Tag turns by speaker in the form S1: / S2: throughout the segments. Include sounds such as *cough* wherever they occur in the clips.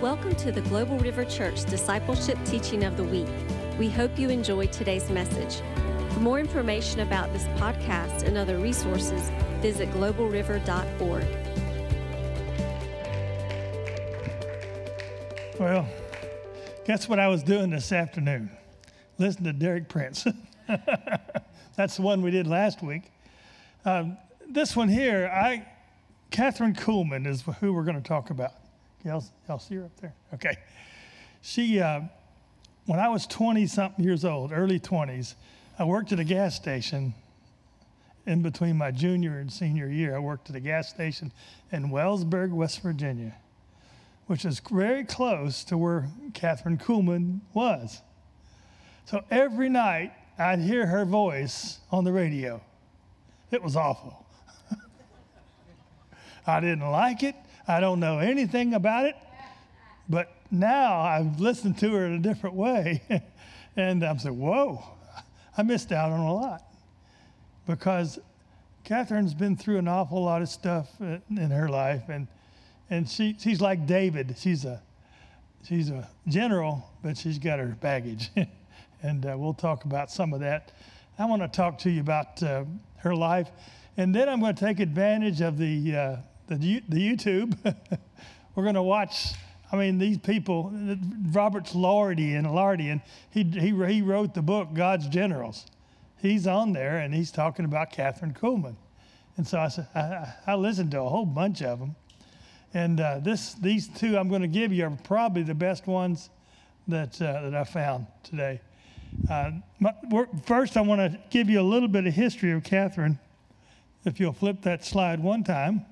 S1: Welcome to the Global River Church Discipleship Teaching of the Week. We hope you enjoy today's message. For more information about this podcast and other resources, visit globalriver.org.
S2: Well, guess what I was doing this afternoon? Listen to Derek Prince. *laughs* That's the one we did last week. Um, this one here, I, Kathryn Kuhlman is who we're going to talk about. Y'all, y'all see her up there? Okay. She, uh, when I was 20 something years old, early 20s, I worked at a gas station in between my junior and senior year. I worked at a gas station in Wellsburg, West Virginia, which is very close to where Kathryn Kuhlman was. So every night I'd hear her voice on the radio. It was awful. *laughs* I didn't like it. I don't know anything about it. But now I've listened to her in a different way. *laughs* and I'm saying, whoa, I missed out on a lot. Because Kathryn's been through an awful lot of stuff in her life. And, and she, she's like David. She's a, she's a general, but she's got her baggage. *laughs* and uh, we'll talk about some of that. I want to talk to you about uh, her life. And then I'm going to take advantage of the, uh, the, the YouTube. *laughs* We're going to watch. I mean, these people, Robert's Lardy and Lardy, and he, he, he wrote the book, God's Generals. He's on there and he's talking about Kathryn Kuhlman. And so I, said, I, listened to a whole bunch of them. And uh, this, these two I'm going to give you are probably the best ones that, uh, that I found today. Uh, my, first, I want to give you a little bit of history of Kathryn. If you'll flip that slide one time.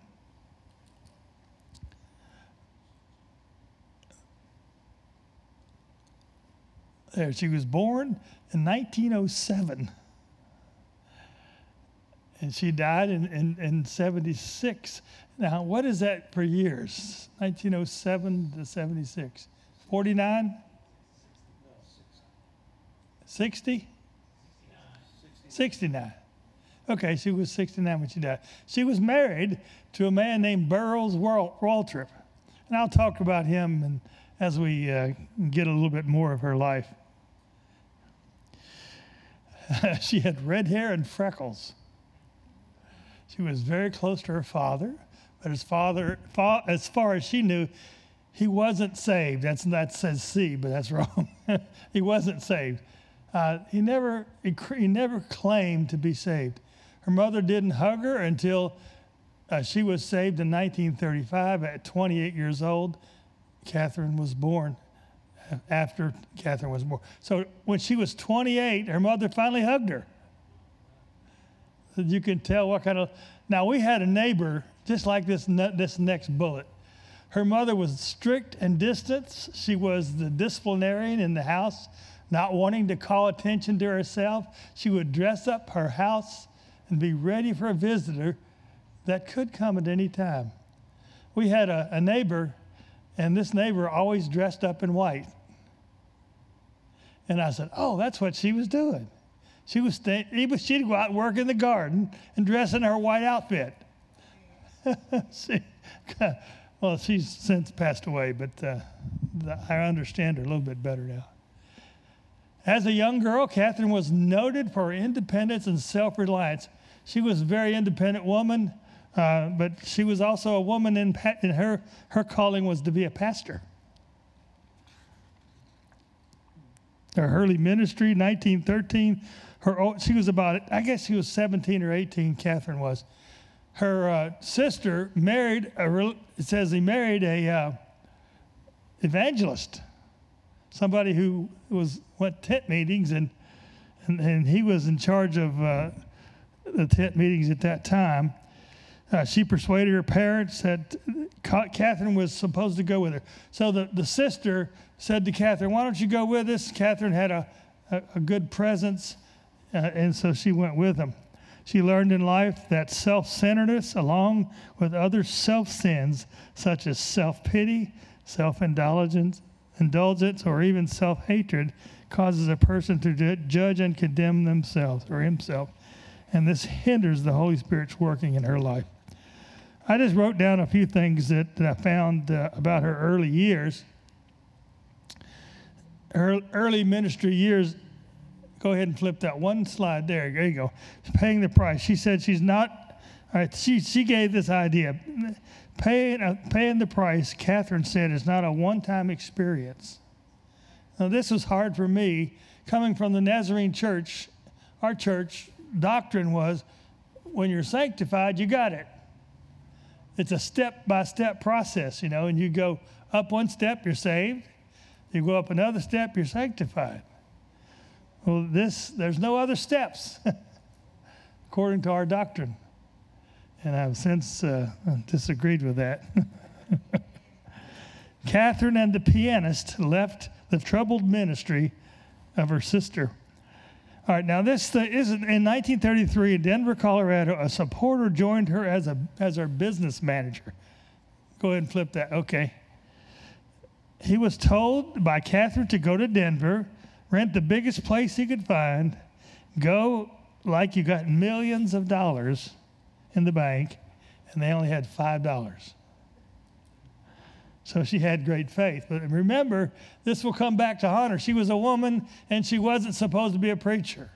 S2: There, she was born in 1907. And she died in, in, in 76. Now, what is that for years? 1907 to 76. 49? 60? 69. Okay, she was 69 when she died. She was married to a man named Burroughs Waltrip. And I'll talk about him and as we uh, get a little bit more of her life. *laughs* she had red hair and freckles. She was very close to her father, but his father, fa- as far as she knew, he wasn't saved. That's that says C, but that's *laughs* wrong. he wasn't saved. Uh, he never he, he, never claimed to be saved. Her mother didn't hug her until uh, she was saved in 1935 at 28 years old. Kathryn was born uh, after Kathryn was born. So when she was 28, her mother finally hugged her. You can tell what kind of. Now we had a neighbor just like this. This next bullet. Her mother was strict and distant. She was the disciplinarian in the house, not wanting to call attention to herself. She would dress up her house and be ready for a visitor that could come at any time. We had a, a neighbor, and this neighbor always dressed up in white. And I said, Oh, that's what she was doing. She was she'd go out and work in the garden and dress in her white outfit. *laughs* she, *laughs* well, she's since passed away, but uh, I understand her a little bit better now. As a young girl, Kathryn was noted for her independence and self reliance. She was a very independent woman, uh, but she was also a woman in, in her, her calling was to be a pastor. her early ministry, 1913. Her, she was about, I guess she was 17 or 18, Kathryn was. Her uh, sister married, a, it says he married a uh, evangelist, somebody who was went tent meetings and, and, and he was in charge of uh, the tent meetings at that time. Uh, she persuaded her parents that Kathryn was supposed to go with her. So the, the sister said to Kathryn, Why don't you go with us? Kathryn had a, a, a good presence, uh, and so she went with them. She learned in life that self centeredness, along with other self sins such as self pity, self indulgence, indulgence, or even self hatred, causes a person to judge and condemn themselves or himself. And this hinders the Holy Spirit's working in her life. I just wrote down a few things that, that I found uh, about her early years. her early ministry years. Go ahead and flip that one slide there. There you go. Paying the price. She said she's not. All right, she, she gave this idea. Paying, uh, paying the price, Kathryn said, is not a one time experience. Now, this was hard for me coming from the Nazarene church. Our church doctrine was when you're sanctified, you got it. It's a step by step process, you know, and you go up one step, you're saved. You go up another step, you're sanctified. Well, this, there's no other steps *laughs* according to our doctrine. And I've since uh, disagreed with that. *laughs* Kathryn and the pianist left the troubled ministry of her sister. All right, now this is in 1933 in Denver, Colorado. A supporter joined her as a as her business manager. Go ahead and flip that. Okay. He was told by Kathryn to go to Denver, rent the biggest place he could find, go like you got millions of dollars in the bank, and they only had five dollars. So she had great faith. But remember, this will come back to haunt her. She was a woman and she wasn't supposed to be a preacher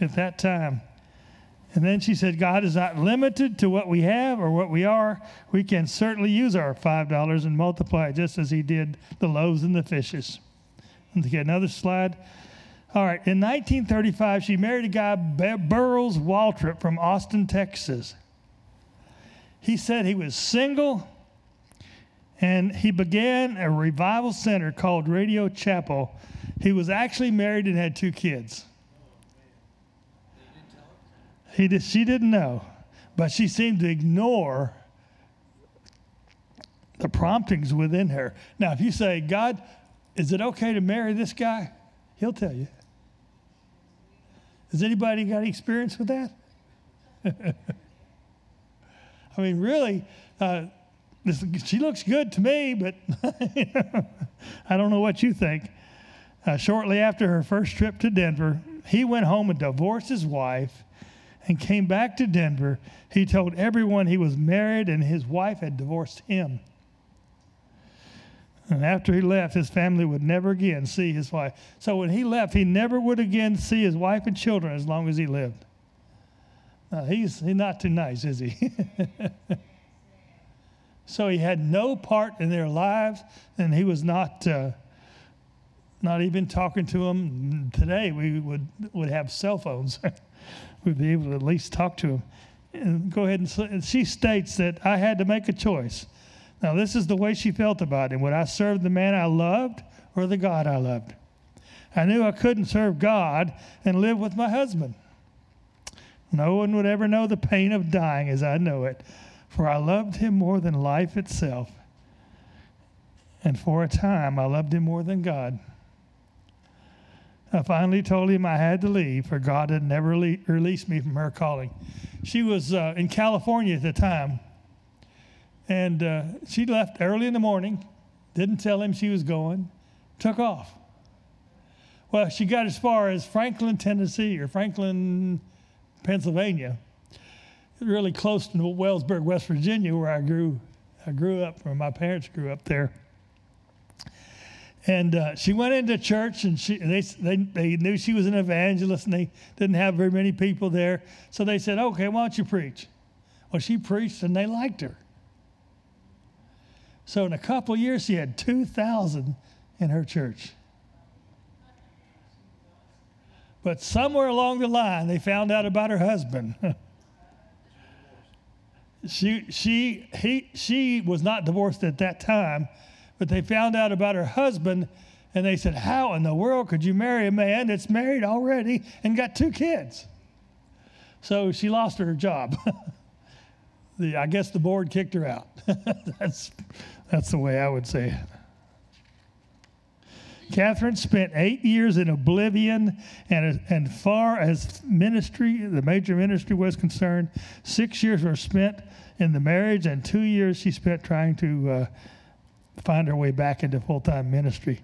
S2: at that time. And then she said, God is not limited to what we have or what we are. We can certainly use our $5 and multiply just as He did the loaves and the fishes. To get another slide. All right, in 1935, she married a guy, Burroughs Waltrip from Austin, Texas. He said he was single and he began a revival center called Radio Chapel. He was actually married and had two kids. He did, she didn't know, but she seemed to ignore the promptings within her. Now, if you say, God, is it okay to marry this guy? He'll tell you. Has anybody got experience with that? *laughs* I mean, really, uh, this, she looks good to me, but *laughs* I don't know what you think. Uh, shortly after her first trip to Denver, he went home and divorced his wife and came back to Denver. He told everyone he was married and his wife had divorced him. And after he left, his family would never again see his wife. So when he left, he never would again see his wife and children as long as he lived. Uh, he's, he's not too nice, is he? *laughs* So he had no part in their lives, and he was not uh, not even talking to them. Today we would would have cell phones. *laughs* We'd be able to at least talk to him. And go ahead and, and she states that I had to make a choice. Now this is the way she felt about him. Would I serve the man I loved or the God I loved? I knew I couldn't serve God and live with my husband. No one would ever know the pain of dying as I know it for I loved him more than life itself. And for a time, I loved him more than God. I finally told him I had to leave, for God had never le- released me from her calling. She was uh, in California at the time, and uh, she left early in the morning, didn't tell him she was going, took off. Well, she got as far as Franklin, Tennessee, or Franklin, Pennsylvania really close to Wellsburg, West Virginia, where I grew. I grew up, where my parents grew up there. And uh, she went into church, and she, they, they, they knew she was an evangelist, and they didn't have very many people there. So they said, Okay, why don't you preach? Well, she preached, and they liked her. So in a couple years, she had 2,000 in her church. But somewhere along the line, they found out about her husband. *laughs* she she he she was not divorced at that time, but they found out about her husband, and they said, "How in the world could you marry a man that's married already and got two kids?" So she lost her job. *laughs* the, I guess the board kicked her out. *laughs* that's that's the way I would say it. Kathryn spent eight years in oblivion, and, and far as ministry, the major ministry was concerned, six years were spent in the marriage, and two years she spent trying to uh, find her way back into full time ministry.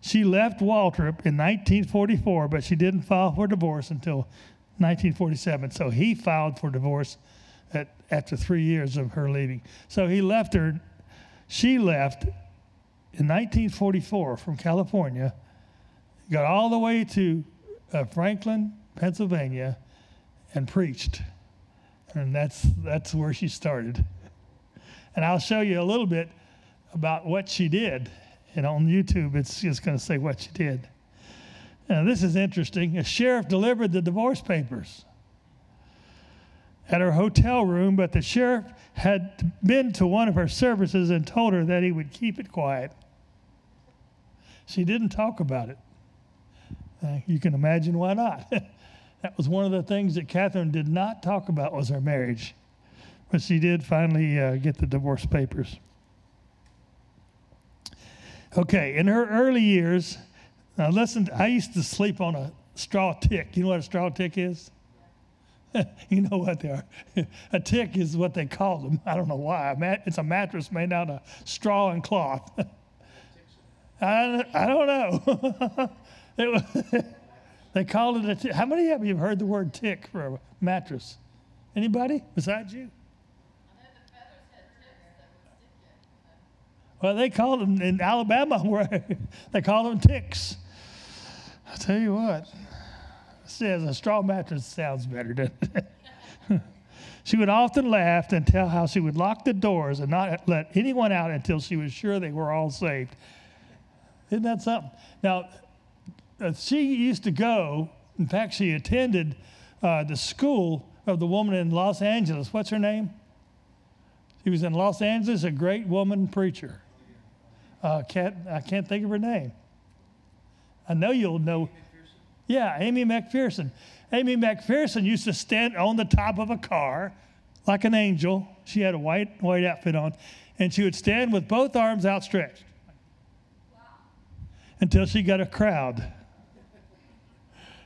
S2: She left Waltrip in 1944, but she didn't file for divorce until 1947. So he filed for divorce at, after three years of her leaving. So he left her, she left in 1944 from California, got all the way to uh, Franklin, Pennsylvania, and preached. And that's, that's where she started. And I'll show you a little bit about what she did. And on YouTube, it's just going to say what she did. Now, this is interesting. A sheriff delivered the divorce papers at her hotel room, but the sheriff had been to one of her services and told her that he would keep it quiet. She didn't talk about it. Uh, you can imagine why not. *laughs* that was one of the things that Kathryn did not talk about was her marriage, but she did finally uh, get the divorce papers. Okay, in her early years, now, listen, I used to sleep on a straw tick. You know what a straw tick is? *laughs* you know what they are. *laughs* a tick is what they call them. I don't know why. It's a mattress made out of straw and cloth. *laughs* I, I don't know. they called it a tick. How many of you have heard the word tick for a mattress? Anybody besides you? Well, they called them in Alabama where they call them ticks. I tell you what, says a straw mattress sounds better, doesn't it? *laughs* she would often laugh and tell how she would lock the doors and not let anyone out until she was sure they were all saved. Isn't that something? Now, uh, she used to go, in fact, she attended uh, the school of the woman in Los Angeles. What's her name? She was in Los Angeles, a great woman preacher. Uh, can't, I can't think of her name. I know you'll know. Yeah, Aimee McPherson. Aimee McPherson used to stand on the top of a car like an angel. She had a white white outfit on, and she would stand with both arms outstretched until she got a crowd.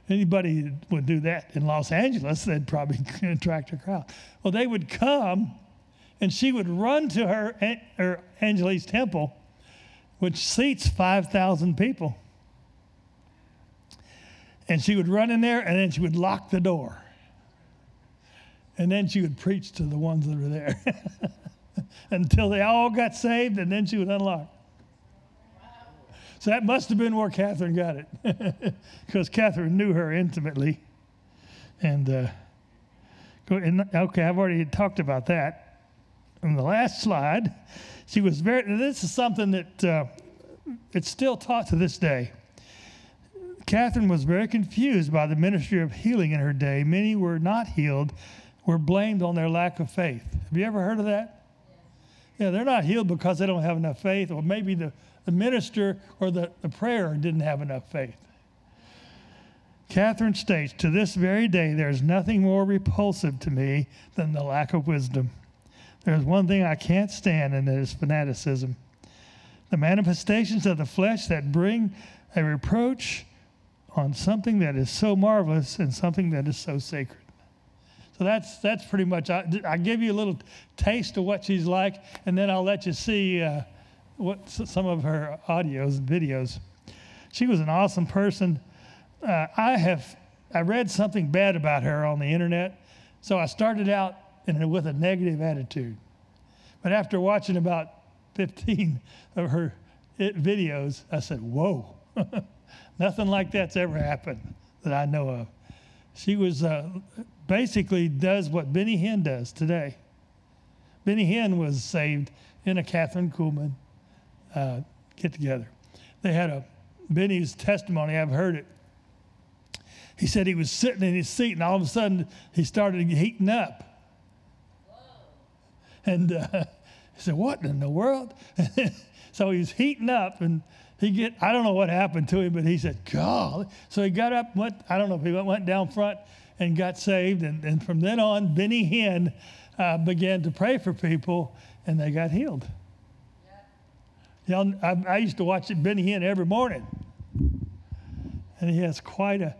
S2: Anybody would do that in Los Angeles, they'd probably *laughs* attract a crowd. Well, they would come, and she would run to her, eh, her Angeles Temple, which seats 5,000 people. And she would run in there and then she would lock the door. And then she would preach to the ones that were there *laughs* until they all got saved and then she would unlock. So that must have been where Kathryn got it *laughs* because Kathryn knew her intimately. And, uh, okay, I've already talked about that. On the last slide, she was very, this is something that uh, it's still taught to this day. Kathryn was very confused by the ministry of healing in her day. Many were not healed, were blamed on their lack of faith. Have you ever heard of that? Yeah, they're not healed because they don't have enough faith, or maybe the, the minister or the, the prayer didn't have enough faith. Kathryn states, To this very day, there's nothing more repulsive to me than the lack of wisdom. There's one thing I can't stand, and that is fanaticism. The manifestations of the flesh that bring a reproach on something that is so marvelous and something that is so sacred. So that's that's pretty much. I, I give you a little taste of what she's like, and then I'll let you see uh, what some of her audios and videos. She was an awesome person. Uh, I have I read something bad about her on the internet, so I started out in, with a negative attitude. But after watching about 15 of her videos, I said, "Whoa." *laughs* Nothing like that's ever happened that I know of. She was uh, basically does what Benny Hinn does today. Benny Hinn was saved in a Kathryn Kuhlman uh, get together. They had a Benny's testimony. I've heard it. He said he was sitting in his seat, and all of a sudden he started heating up. Whoa. And uh, *laughs* he said, "What in the world?" *laughs* so he was heating up, and he get I don't know what happened to him, but he said, God. So he got up, went, I don't know if he went, went down front and got saved. And, and from then on, Benny Hinn uh, began to pray for people and they got healed. Yeah. I, I used to watch it, Benny Hinn every morning. And he has quite a.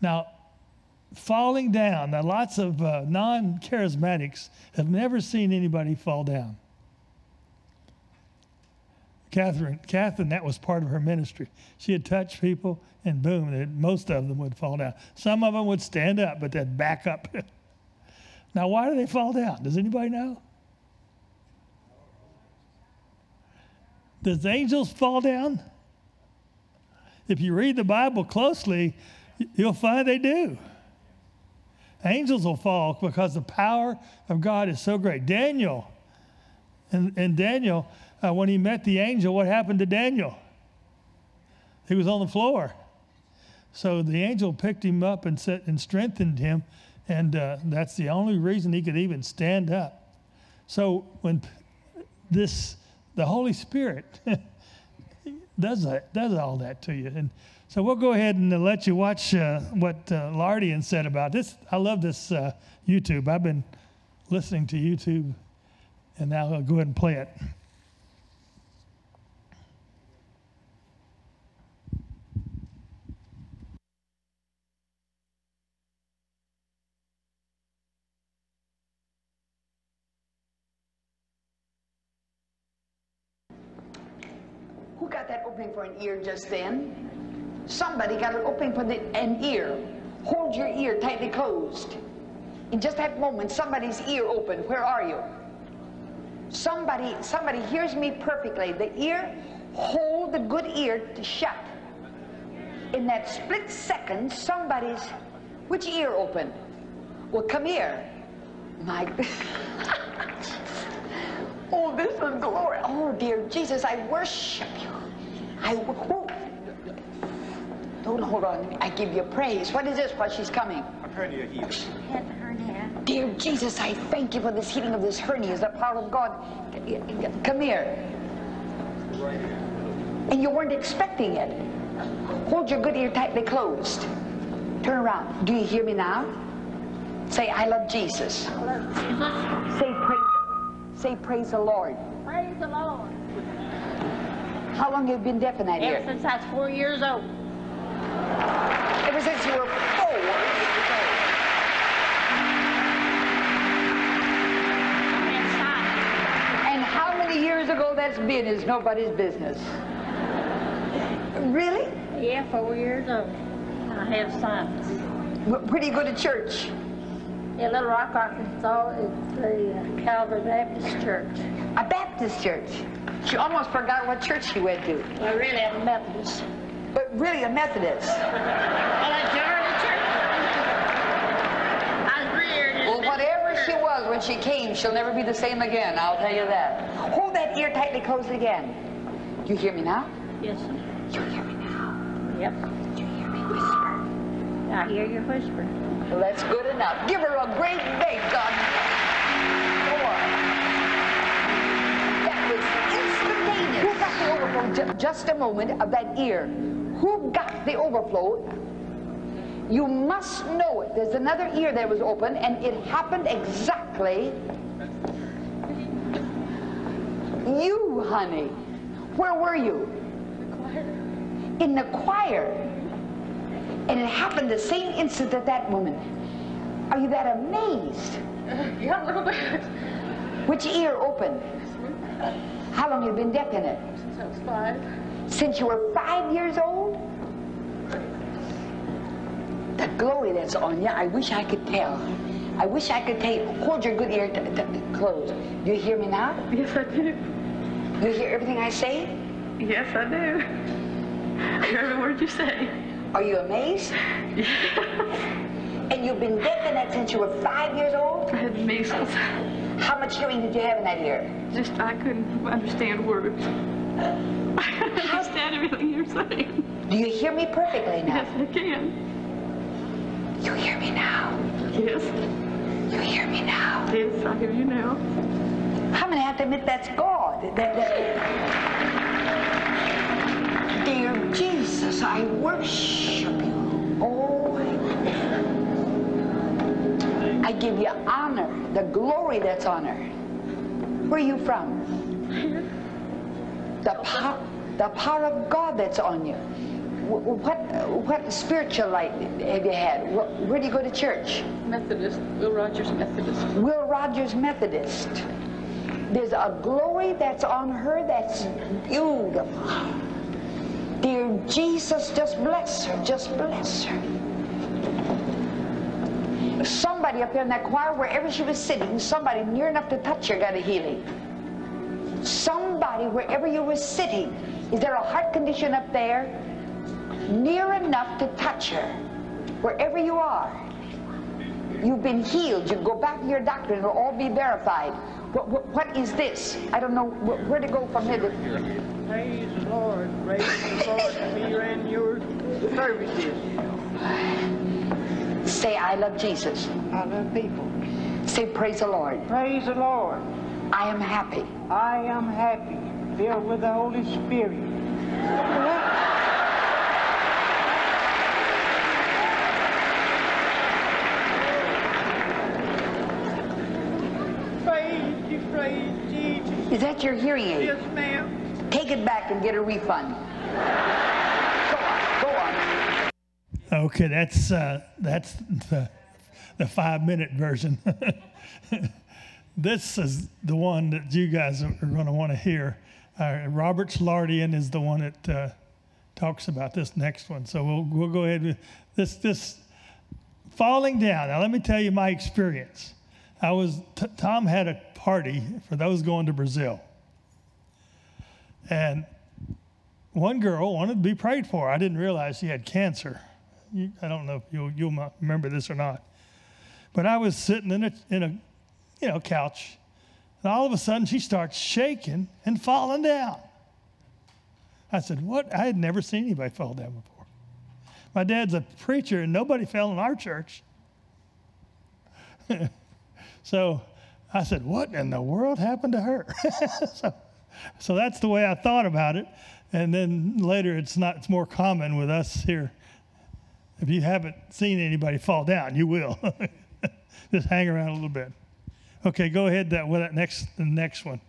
S2: Now, falling down, now lots of uh, non charismatics have never seen anybody fall down. Kathryn, Kathryn, that was part of her ministry. She had touched people, and boom, most of them would fall down. Some of them would stand up, but they'd back up. *laughs* now, why do they fall down? Does anybody know? Does angels fall down? If you read the Bible closely, you'll find they do. Angels will fall because the power of God is so great. Daniel, and, and Daniel, uh, when he met the angel, what happened to Daniel? He was on the floor. So the angel picked him up and set and strengthened him, and uh, that's the only reason he could even stand up. So when this, the Holy Spirit *laughs* does that, does all that to you, and so we'll go ahead and let you watch uh, what uh, Liardon said about this. I love this uh, YouTube. I've been listening to YouTube, and now I'll go ahead and play it.
S3: Who got that opening for an ear just then? Somebody got an open for the, an ear. Hold your ear tightly closed. In just that moment, somebody's ear opened. Where are you? Somebody, somebody hears me perfectly. The ear, hold the good ear to shut. In that split second, somebody's, which ear opened? Well, come here. My, *laughs* oh, this is glory. Oh, dear Jesus, I worship you. I, oh. Don't hold on. I give you praise. What is this while she's coming?
S4: A hernia healing.
S5: Had the hernia.
S3: Dear Jesus, I thank you for this healing of this hernia. Is the power of God. Come here. And you weren't expecting it. Hold your good ear tightly closed. Turn around. Do you hear me now? Say, I love Jesus. Say, praise, say, praise the Lord.
S5: Praise the Lord.
S3: How long have you been deaf in that
S5: Ever since I was four years old.
S3: Ever since you were four. years old. And how many years ago that's been is nobody's business. Really?
S5: Yeah, four years old. I have signs.
S3: We're pretty good at church.
S5: In Little Rock, Arkansas, it's the uh, Calvary Baptist Church.
S3: A Baptist church. She almost forgot what church she went to.
S5: I really am a Methodist.
S3: But really a Methodist.
S5: Well, I joined the church. I reared
S3: Well, whatever she was when she came, she'll never be the same again, I'll tell you that. Hold that ear tightly closed again. You hear me now?
S5: Yes, sir.
S3: You hear me now?
S5: Yep.
S3: Do you hear me whisper?
S5: I hear you whisper.
S3: Well, that's good enough. Give her a great big God. That was instantaneous. Who got the overflow? Ju- Just a moment of that ear. Who got the overflow? You must know it. There's another ear that was open, and it happened exactly. You, honey. Where were you? In the choir. In the choir. And it happened the same instant that that woman. Are you that amazed?
S6: Uh, yeah, a little bit.
S3: Which ear opened? How long you been deaf in it?
S6: Since I was five.
S3: Since you were five years old? The glory that's on you, I wish I could tell. I wish I could tell you. Hold your good ear closed. Do you hear me now?
S6: Yes, I do.
S3: Do you hear everything I say?
S6: Yes, I do. *laughs* I heard every word you say.
S3: Are you amazed? *laughs* And you've been deaf in that since you were five years old?
S6: I had measles.
S3: How much hearing did you have in that ear?
S6: Just, I couldn't understand words. *laughs* I couldn't understand everything you're saying.
S3: Do you hear me perfectly now?
S6: Yes, I can.
S3: You hear me now?
S6: Yes.
S3: You hear me now?
S6: Yes, I hear you now.
S3: I'm gonna have to admit that's God. That- that- Dear Jesus, I worship you. Oh, I, give you honor, the glory that's on her. Where are you from? The power, the power of God that's on you. What, what spiritual light have you had? Where do you go to church?
S6: Methodist, Will Rogers Methodist.
S3: Will Rogers Methodist. There's a glory that's on her that's beautiful. Dear Jesus, just bless her, just bless her. Somebody up there in that choir, wherever she was sitting, somebody near enough to touch her got a healing. Somebody wherever you were sitting. Is there a heart condition up there? Near enough to touch her. Wherever you are. You've been healed. You go back to your doctor and it'll all be verified. What, what, what is this? I don't know wh- where to go from here. to-
S4: Praise the Lord. Praise the Lord be in your services.
S3: Say, I love Jesus.
S4: I love people.
S3: Say, praise the Lord.
S4: Praise the Lord.
S3: I am happy.
S4: I am happy, filled with the Holy Spirit. *laughs* Praise you, praise Jesus.
S3: Is that your hearing aid?
S4: Yes, ma'am.
S3: Take it back and get a refund. Go on. Go on.
S2: Okay, that's uh, that's the, the five minute version. *laughs* this is the one that you guys are, going to want to hear. Uh, Roberts Liardon is the one that uh, talks about this next one. So we'll we'll go ahead with this this falling down. Now let me tell you my experience. I was t- Tom had a party for those going to Brazil, and one girl wanted to be prayed for. I didn't realize she had cancer. You, I don't know if you'll, you'll remember this or not. But I was sitting in a, in a you know, couch, and all of a sudden she starts shaking and falling down. I said, What? I had never seen anybody fall down before. My dad's a preacher, and nobody fell in our church. *laughs* so I said, What in the world happened to her? *laughs* so, so that's the way I thought about it. And then later, it's not. It's more common with us here. If you haven't seen anybody fall down, you will. *laughs* Just hang around a little bit. Okay, go ahead. That with that next the next one.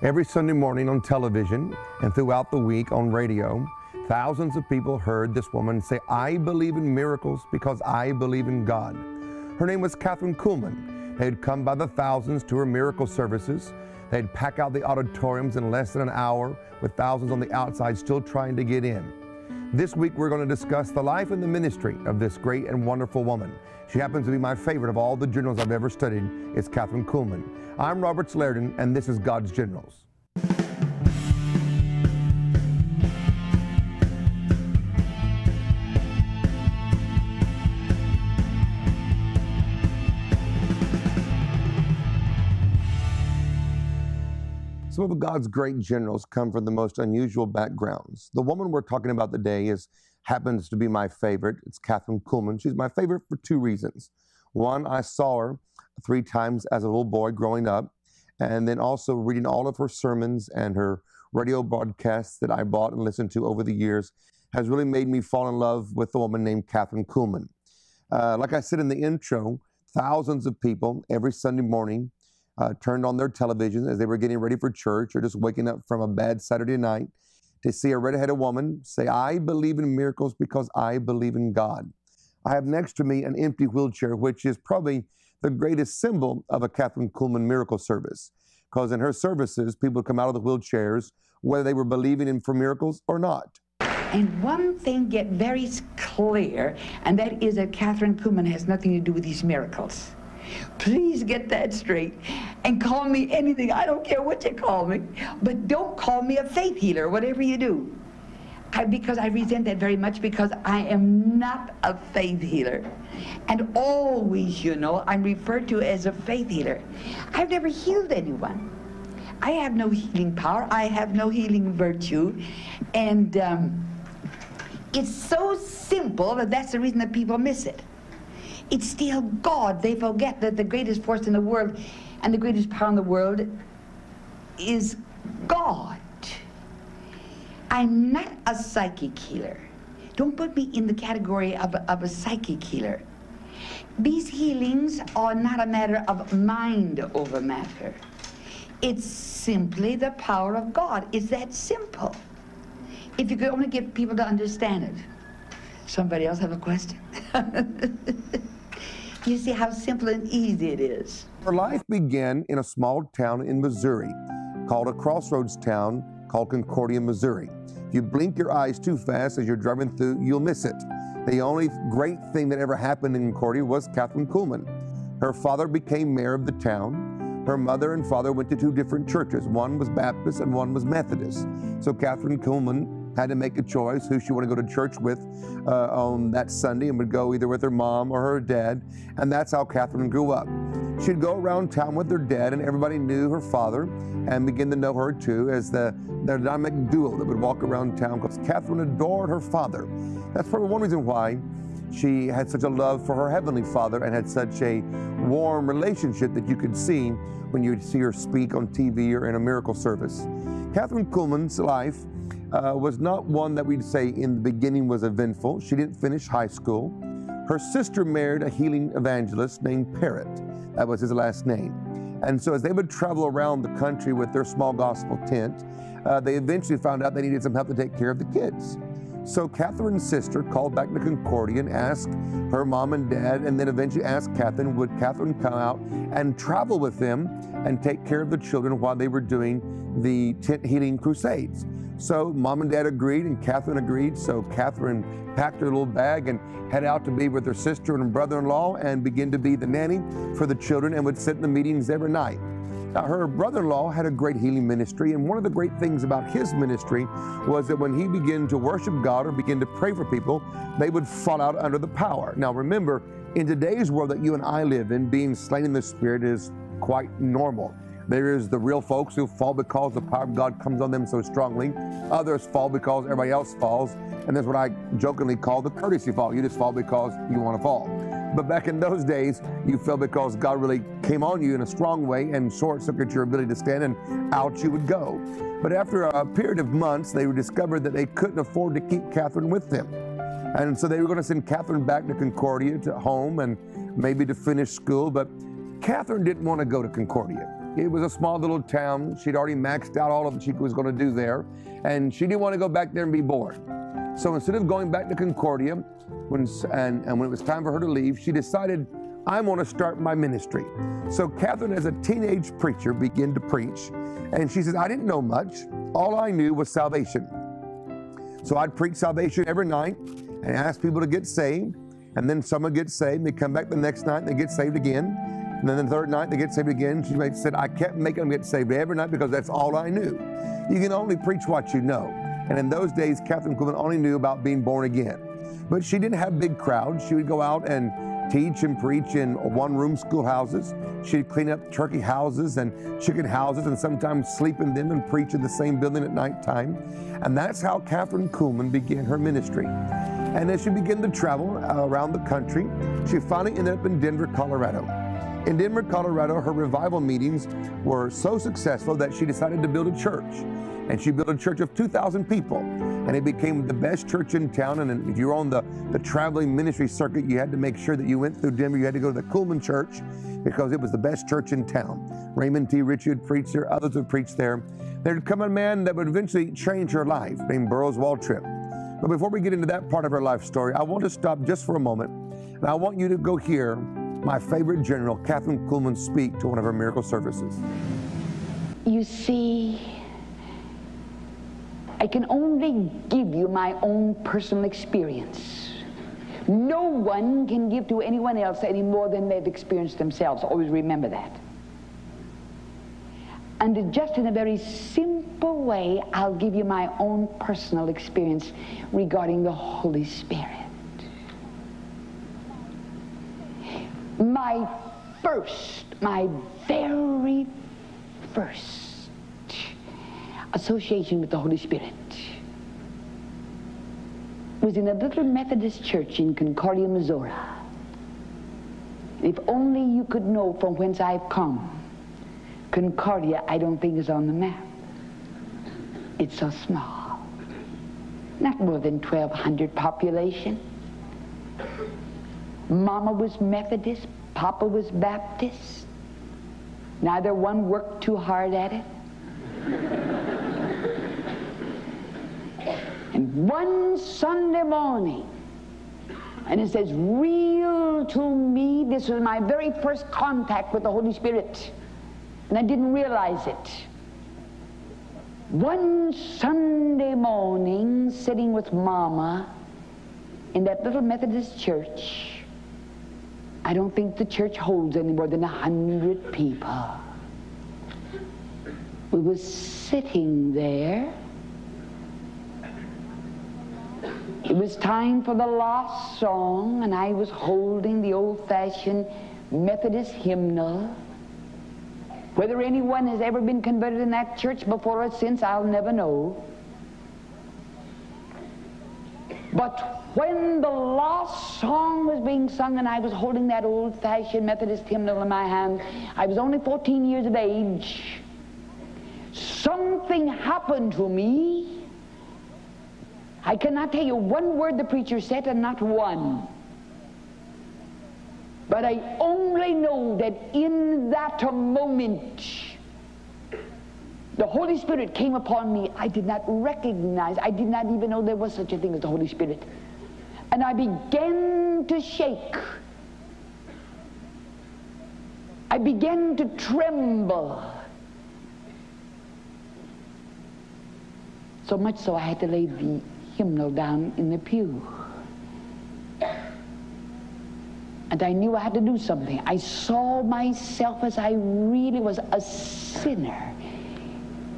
S7: Every Sunday morning on television and throughout the week on radio, thousands of people heard this woman say, I believe in miracles because I believe in God. Her name was Kathryn Kuhlman. They'd come by the thousands to her miracle services. They'd pack out the auditoriums in less than an hour with thousands on the outside still trying to get in. This week, we're going to discuss the life and the ministry of this great and wonderful woman. She happens to be my favorite of all the generals I've ever studied. It's Kathryn Kuhlman. I'm Roberts Liardon, and this is God's Generals. Some of God's great generals come from the most unusual backgrounds. The woman we're talking about today is happens to be my favorite. It's Kathryn Kuhlman. She's my favorite for two reasons. One, I saw her three times as a little boy growing up, and then also reading all of her sermons and her radio broadcasts that I bought and listened to over the years has really made me fall in love with a woman named Kathryn Kuhlman. Uh, like I said in the intro, thousands of people every Sunday morning uh, turned on their television as they were getting ready for church or just waking up from a bad Saturday night to see a red-headed woman say, I believe in miracles because I believe in God. I have next to me an empty wheelchair, which is probably the greatest symbol of a Kathryn Kuhlman miracle service. Because in her services, people come out of the wheelchairs, whether they were believing in for miracles or not.
S3: And one thing get very clear, and that is that Kathryn Kuhlman has nothing to do with these miracles. Please get that straight and call me anything. I don't care what you call me, but don't call me a faith healer, whatever you do. I, because I resent that very much because I am not a faith healer. And always, you know, I'm referred to as a faith healer. I've never healed anyone. I have no healing power. I have no healing virtue. And um, it's so simple that that's the reason that people miss it. It's still God. They forget that the greatest force in the world and the greatest power in the world is God. I'm not a psychic healer. Don't put me in the category of, of a psychic healer. These healings are not a matter of mind over matter. It's simply the power of God. It's that simple. If you could only get people to understand it. Somebody else have a question? *laughs* you see how simple and easy it is.
S7: Her life began in a small town in Missouri called a crossroads town called Concordia, Missouri. If you blink your eyes too fast as you're driving through, you'll miss it. The only great thing that ever happened in Concordia was Kathryn Kuhlman. Her father became mayor of the town. her mother and father went to two different churches. One was Baptist and one was Methodist. So Kathryn Kuhlman had to make a choice who she wanted to go to church with uh, on that Sunday and would go either with her mom or her dad. And that's how Kathryn grew up. She'd go around town with her dad, and everybody knew her father and began to know her too as the, the dynamic duo that would walk around town because Kathryn adored her father. That's probably one reason why she had such a love for her heavenly father and had such a warm relationship that you could see when you would see her speak on TV or in a miracle service. Kathryn Kuhlman's life uh, was not one that we'd say in the beginning was eventful. She didn't finish high school. Her sister married a healing evangelist named Parrott. That was his last name. And so, as they would travel around the country with their small gospel tent, uh, they eventually found out they needed some help to take care of the kids. So Kathryn's sister called back to Concordia and asked her mom and dad, and then eventually asked Kathryn, would Kathryn come out and travel with them and take care of the children while they were doing the tent healing crusades? So mom and dad agreed, and Kathryn agreed. So Kathryn packed her little bag and headed out to be with her sister and brother-in-law and begin to be the nanny for the children and would sit in the meetings every night. Now, her brother in law had a great healing ministry, and one of the great things about his ministry was that when he began to worship God or begin to pray for people, they would fall out under the power. Now, remember, in today's world that you and I live in, being slain in the Spirit is quite normal. There is the real folks who fall because the power of God comes on them so strongly. Others fall because everybody else falls. And that's what I jokingly call the courtesy fall. You just fall because you want to fall. But back in those days, you fell because God really came on you in a strong way and short circuited your ability to stand, and out you would go. But after a period of months, they discovered that they couldn't afford to keep Kathryn with them. And so they were going to send Kathryn back to Concordia to home and maybe to finish school. But Kathryn didn't want to go to Concordia. It was a small little town. She'd already maxed out all of what she was going to do there. And she didn't want to go back there and be bored. So instead of going back to Concordia, when, and, and when it was time for her to leave, she decided, I'm going to start my ministry. So Kathryn, as a teenage preacher, began to preach. And she says, I didn't know much. All I knew was salvation. So I'd preach salvation every night and ask people to get saved. And then someone gets saved, and they come back the next night and they get saved again. And then the third night they get saved again. She said, I kept making them get saved every night because that's all I knew. You can only preach what you know. And in those days, Kathryn Kuhlman only knew about being born again. But she didn't have big crowds. She would go out and teach and preach in one room schoolhouses. She'd clean up turkey houses and chicken houses and sometimes sleep in them and preach in the same building at nighttime. And that's how Kathryn Kuhlman began her ministry. And as she began to travel uh, around the country, she finally ended up in Denver, Colorado. In Denver, Colorado, her revival meetings were so successful that she decided to build a church. And she built a church of 2,000 people. And it became the best church in town. And if you're on the, the traveling ministry circuit, you had to make sure that you went through Denver. You had to go to the Kuhlman Church because it was the best church in town. Raymond T. Richey would preach there, others would preach there. There'd come a man that would eventually change her life named Burroughs Waltrip. But before we get into that part of her life story, I want to stop just for a moment. And I want you to go hear my favorite general, Kathryn Kuhlman, speak to one of her miracle services.
S3: You see, I can only give you my own personal experience. No one can give to anyone else any more than they've experienced themselves. Always remember that. And just in a very simple way, I'll give you my own personal experience regarding the Holy Spirit. My first, my very first association with the Holy Spirit was in a little Methodist church in Concordia, Missouri. If only you could know from whence I've come. Concordia, I don't think, is on the map. It's so small. Not more than 1,200 population. Mama was Methodist, Papa was Baptist. Neither one worked too hard at it. and one Sunday morning, and it says, real to me, this was my very first contact with the Holy Spirit. And I didn't realize it. One Sunday morning, sitting with Mama in that little Methodist church, I don't think the church holds any more than a hundred people. we were sitting there. It was time for the last song, and I was holding the old-fashioned Methodist hymnal. Whether anyone has ever been converted in that church before or since, I'll never know. But when the last song was being sung and I was holding that old-fashioned Methodist hymnal in my hand, I was only 14 years of age. Something happened to me. I cannot tell you one word the preacher said and not one. But I only know that in that moment, the Holy Spirit came upon me. I did not recognize, I did not even know there was such a thing as the Holy Spirit. And I began to shake. I began to tremble. So much so I had to lay the hymnal down in the pew. And I knew I had to do something. I saw myself as I really was a sinner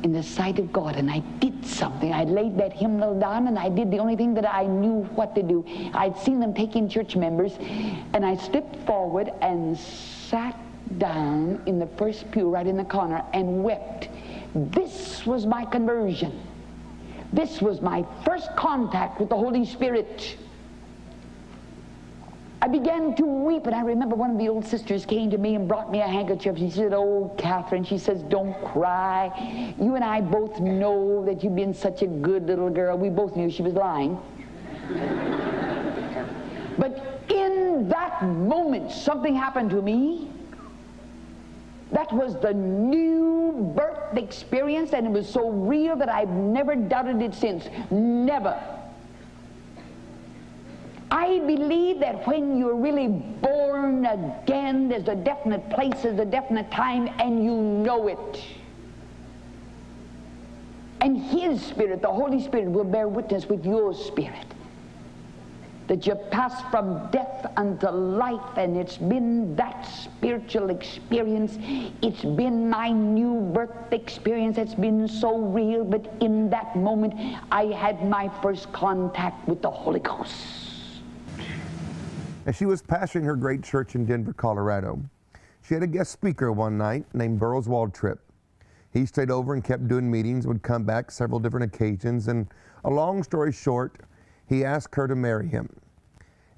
S3: in the sight of God, and I did something. I laid that hymnal down, and I did the only thing that I knew what to do. I'd seen them taking church members, and I stepped forward and sat down in the first pew right in the corner and wept. This was my conversion. This was my first contact with the Holy Spirit. I began to weep, and I remember one of the old sisters came to me and brought me a handkerchief. She said, Oh, Kathryn, she says, don't cry. You and I both know that you've been such a good little girl. We both knew she was lying. but in that moment, something happened to me. That was the new birth experience, and it was so real that I've never doubted it since. Never. I believe that when you're really born again, there's a definite place, there's a definite time, and you know it. And His Spirit, the Holy Spirit, will bear witness with your spirit that you pass from death unto life, and it's been that spiritual experience. It's been my new birth experience. It's been so real, but in that moment, I had my first contact with the Holy Ghost.
S7: As she was pastoring her great church in Denver, Colorado, she had a guest speaker one night named Burroughs Waltrip. He stayed over and kept doing meetings, would come back several different occasions, and a long story short, he asked her to marry him.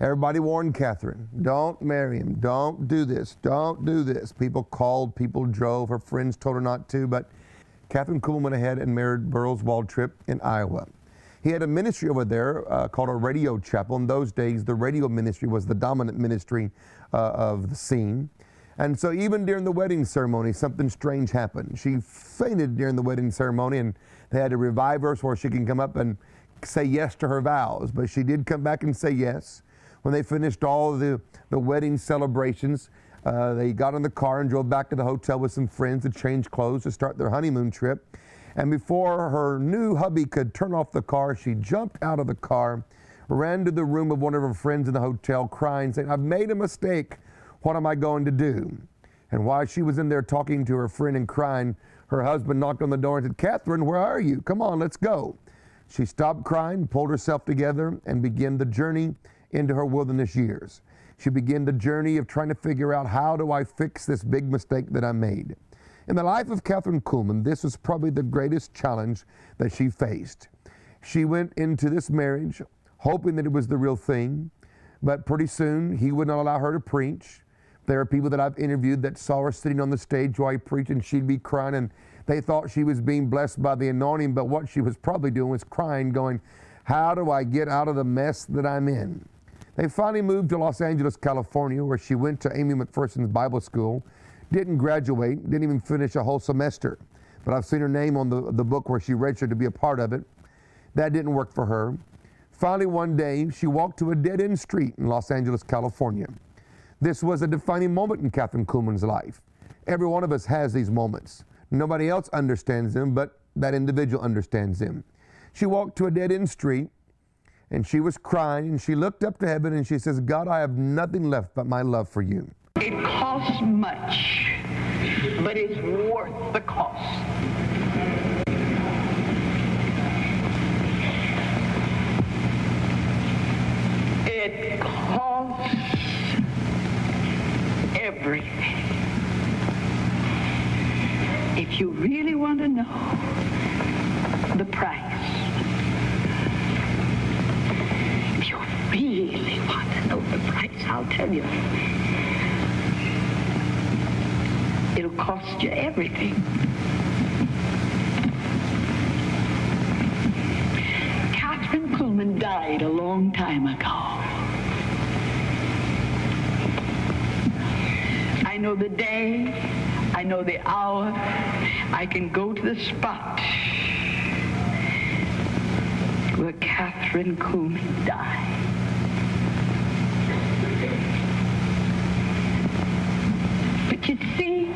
S7: Everybody warned Kathryn, don't marry him, don't do this, don't do this. People called, people drove, her friends told her not to, but Kathryn Kuhlman went ahead and married Burroughs Waltrip in Iowa. He had a ministry over there uh, called a radio chapel. In those days, the radio ministry was the dominant ministry uh, of the scene. And so, even during the wedding ceremony, something strange happened. She fainted during the wedding ceremony, and they had to revive her so she can come up and say yes to her vows. But she did come back and say yes. When they finished all the, the wedding celebrations, uh, they got in the car and drove back to the hotel with some friends to change clothes to start their honeymoon trip. And before her new hubby could turn off the car, she jumped out of the car, ran to the room of one of her friends in the hotel, crying, saying, I've made a mistake. What am I going to do? And while she was in there talking to her friend and crying, her husband knocked on the door and said, Kathryn, where are you? Come on, let's go. She stopped crying, pulled herself together, and began the journey into her wilderness years. She began the journey of trying to figure out how do I fix this big mistake that I made. In the life of Kathryn Kuhlman, this was probably the greatest challenge that she faced. She went into this marriage hoping that it was the real thing, but pretty soon he would not allow her to preach. There are people that I've interviewed that saw her sitting on the stage while he preached and she'd be crying and they thought she was being blessed by the anointing, but what she was probably doing was crying, going, How do I get out of the mess that I'm in? They finally moved to Los Angeles, California, where she went to Aimee McPherson's Bible School. Didn't graduate, didn't even finish a whole semester. But I've seen her name on the, the book where she registered to be a part of it. That didn't work for her. Finally, one day, she walked to a dead end street in Los Angeles, California. This was a defining moment in Kathryn Kuhlman's life. Every one of us has these moments. Nobody else understands them, but that individual understands them. She walked to a dead end street and she was crying and she looked up to heaven and she says, God, I have nothing left but my love for you.
S3: It costs much, but it's worth the cost. It costs everything. If you really want to know the price, if you really want to know the price, I'll tell you. Everything. Kathryn Kuhlman died a long time ago. I know the day, I know the hour, I can go to the spot where Kathryn Kuhlman died. But you see,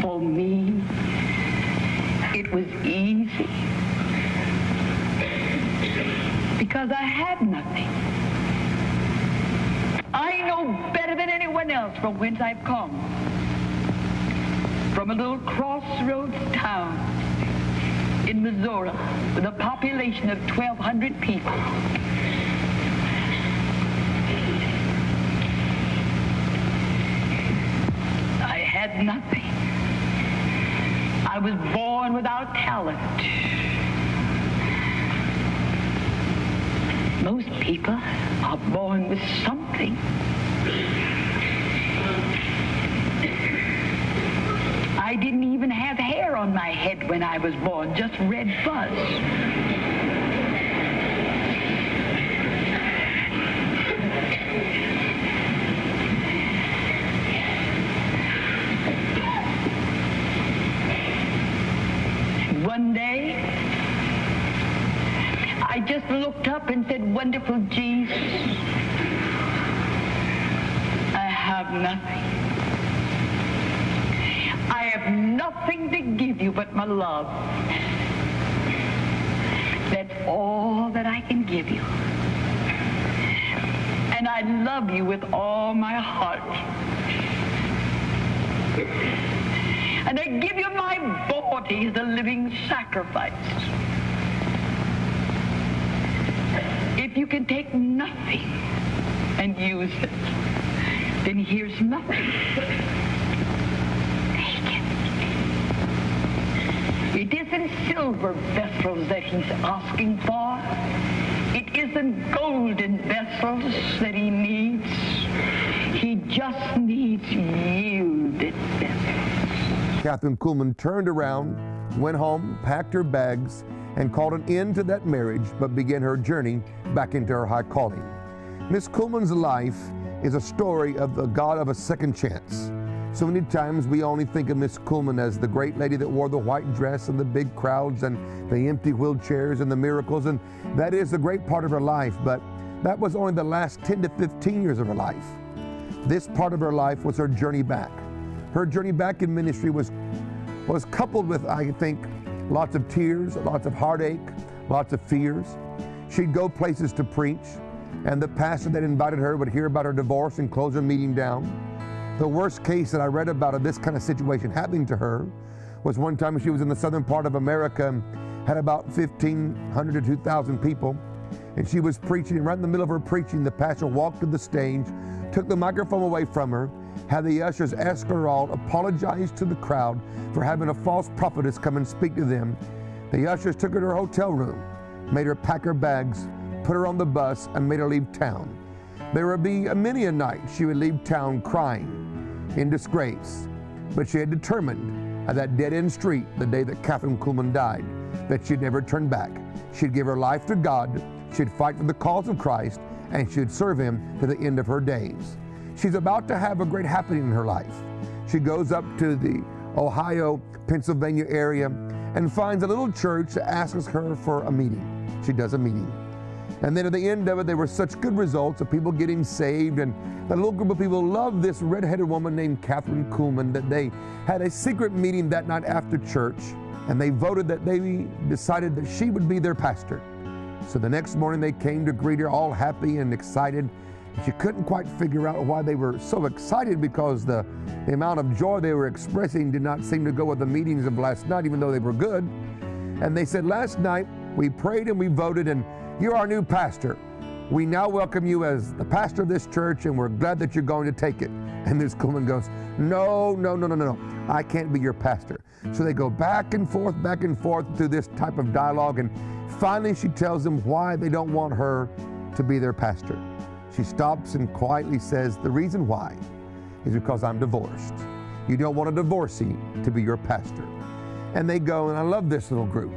S3: for me, it was easy because I had nothing. I know better than anyone else from whence I've come. From a little crossroads town in Missouri with a population of 1,200 people. I had nothing. I was born without talent. Most people are born with something. I didn't even have hair on my head when I was born, just red fuzz. One day, I just looked up and said, Wonderful Jesus, I have nothing. I have nothing to give you but my love. That's all that I can give you. And I love you with all my heart. And I give you my body as a living sacrifice. If you can take nothing and use it, then here's nothing. Take it. It isn't silver vessels that he's asking for. It isn't golden vessels that he needs. He just needs yielded vessels.
S7: Kathryn Kuhlman turned around, went home, packed her bags, and called an end to that marriage, but began her journey back into her high calling. Miss Kuhlman's life is a story of the God of a second chance. So many times we only think of Miss Kuhlman as the great lady that wore the white dress and the big crowds and the empty wheelchairs and the miracles, and that is a great part of her life, but that was only the last 10 to 15 years of her life. This part of her life was her journey back. Her journey back in ministry was, was coupled with, I think, lots of tears, lots of heartache, lots of fears. She'd go places to preach, and the pastor that invited her would hear about her divorce and close her meeting down. The worst case that I read about of this kind of situation happening to her was one time she was in the southern part of America had about 1,500 to 2,000 people. And she was preaching, and right in the middle of her preaching, the pastor walked to the stage, took the microphone away from her, had the ushers ask her all, apologize to the crowd for having a false prophetess come and speak to them. The ushers took her to her hotel room, made her pack her bags, put her on the bus, and made her leave town. There would be many a night she would leave town crying, in disgrace. But she had determined at that dead end street, the day that Kathryn Kuhlman died, that she'd never turn back. She'd give her life to God, she'd fight for the cause of Christ, and she'd serve Him to the end of her days. She's about to have a great happening in her life. She goes up to the Ohio, Pennsylvania area and finds a little church that asks her for a meeting. She does a meeting. And then at the end of it, there were such good results of people getting saved. And that little group of people loved this redheaded woman named Kathryn Kuhlman that they had a secret meeting that night after church. And they voted that they decided that she would be their pastor. So the next morning they came to greet her all happy and excited. She couldn't quite figure out why they were so excited because the, the amount of joy they were expressing did not seem to go with the meetings of last night, even though they were good. And they said, Last night we prayed and we voted, and you're our new pastor. We now welcome you as the pastor of this church, and we're glad that you're going to take it. *laughs* And Miss Kuhlman goes, No, no, no, no, no, no. I can't be your pastor. So they go back and forth, back and forth through this type of dialogue. And finally, she tells them why they don't want her to be their pastor. She stops and quietly says, The reason why is because I'm divorced. You don't want a divorcee to be your pastor. And they go, and I love this little group.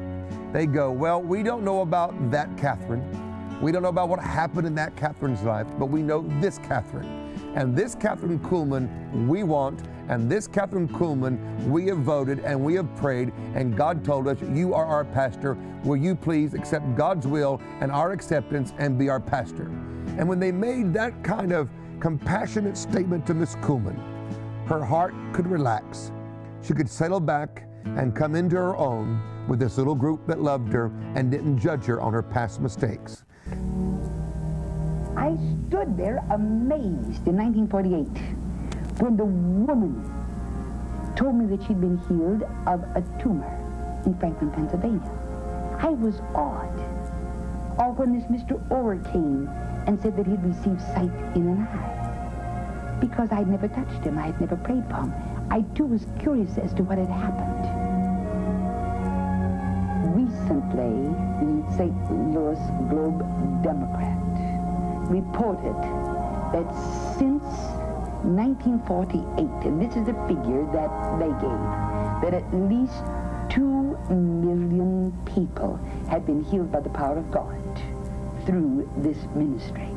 S7: They go, Well, we don't know about that Kathryn. We don't know about what happened in that Kathryn's life, but we know this Kathryn. And this Kathryn Kuhlman we want, and this Kathryn Kuhlman we have voted and we have prayed, and God told us, You are our pastor. Will you please accept God's will and our acceptance and be our pastor? And when they made that kind of compassionate statement to Miss Kuhlman, her heart could relax. She could settle back and come into her own with this little group that loved her and didn't judge her on her past mistakes.
S3: I stood there amazed in 1948 when the woman told me that she'd been healed of a tumor in Franklin, Pennsylvania. I was awed. Or when this Mr. Orr came and said that he'd received sight in an eye. Because I'd never touched him, I had never prayed for him. I too was curious as to what had happened. Recently, the St. Louis Globe Democrat reported that since 1948, and this is the figure that they gave, that at least two million people had been healed by the power of God through this ministry.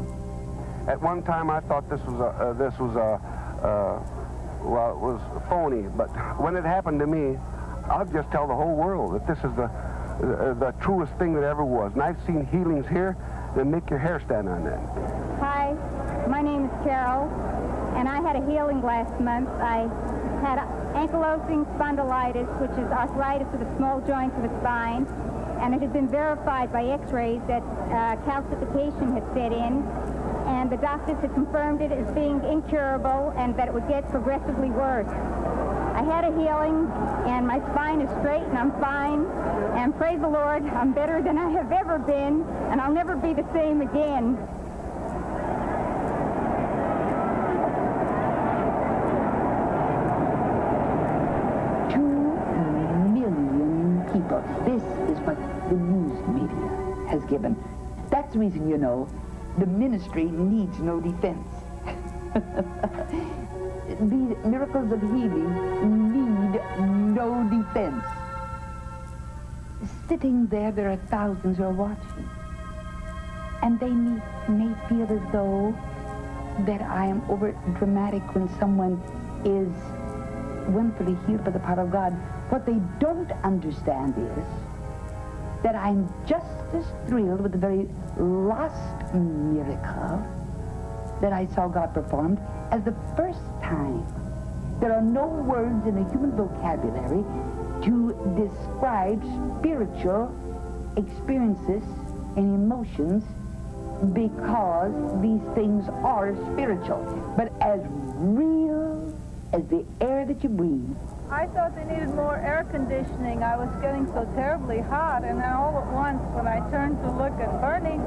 S8: At one time, I thought this was a uh, this was a uh, well, it was phony. But when it happened to me, I'll just tell the whole world that this is the the, the truest thing that ever was. And I've seen healings here that make your hair stand on end.
S9: Hi, my name is Carol, and I had a healing last month. I had ankylosing spondylitis, which is arthritis of the small joints of the spine, and it had been verified by x-rays that uh, calcification had set in, and the doctors had confirmed it as being incurable and that it would get progressively worse. I had a healing, and my spine is straight, and I'm fine. And praise the Lord, I'm better than I have ever been, and I'll never be the same again.
S3: Two million people. This is what the news media has given. That's the reason, you know, the ministry needs no defense. *laughs* the miracles of healing need no defense. Sitting there, there are thousands who are watching. And they may, may feel as though that I am over dramatic when someone is wonderfully healed by the power of God. What they don't understand is that I'm just as thrilled with the very last miracle that I saw God performed as the first time. There are no words in the human vocabulary to describe spiritual experiences and emotions because these things are spiritual, but as real as the air that you breathe.
S10: I thought they needed more air conditioning. I was getting so terribly hot, and then all at once, when I turned to look at Bernie,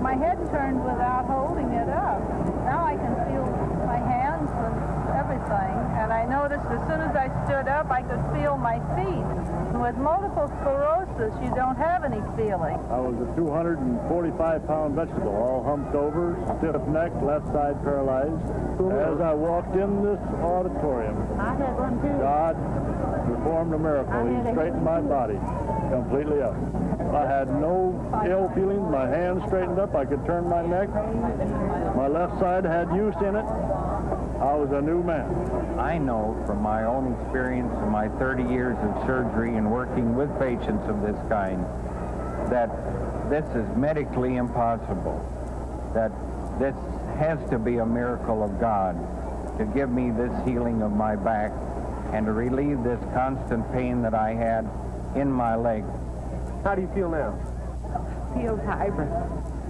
S10: my head turned without holding it up. Now I can feel my hands and everything, and I noticed as soon as I stood up, I could feel my feet. With multiple sclerosis, you don't have any feeling.
S11: I was a 245-pound vegetable, all humped over, stiff neck, left side paralyzed. As I walked in this auditorium,
S5: I had one too.
S11: God performed a miracle. He straightened my body completely up. I had no ill feelings. My hands straightened up. I could turn my neck. My left side had use in it. I was a new man.
S12: I know from my own experience in my 30 years of surgery and working with patients of this kind that this is medically impossible. That this has to be a miracle of God to give me this healing of my back and to relieve this constant pain that I had in my leg.
S8: How do you feel now?
S5: Feel vibrant.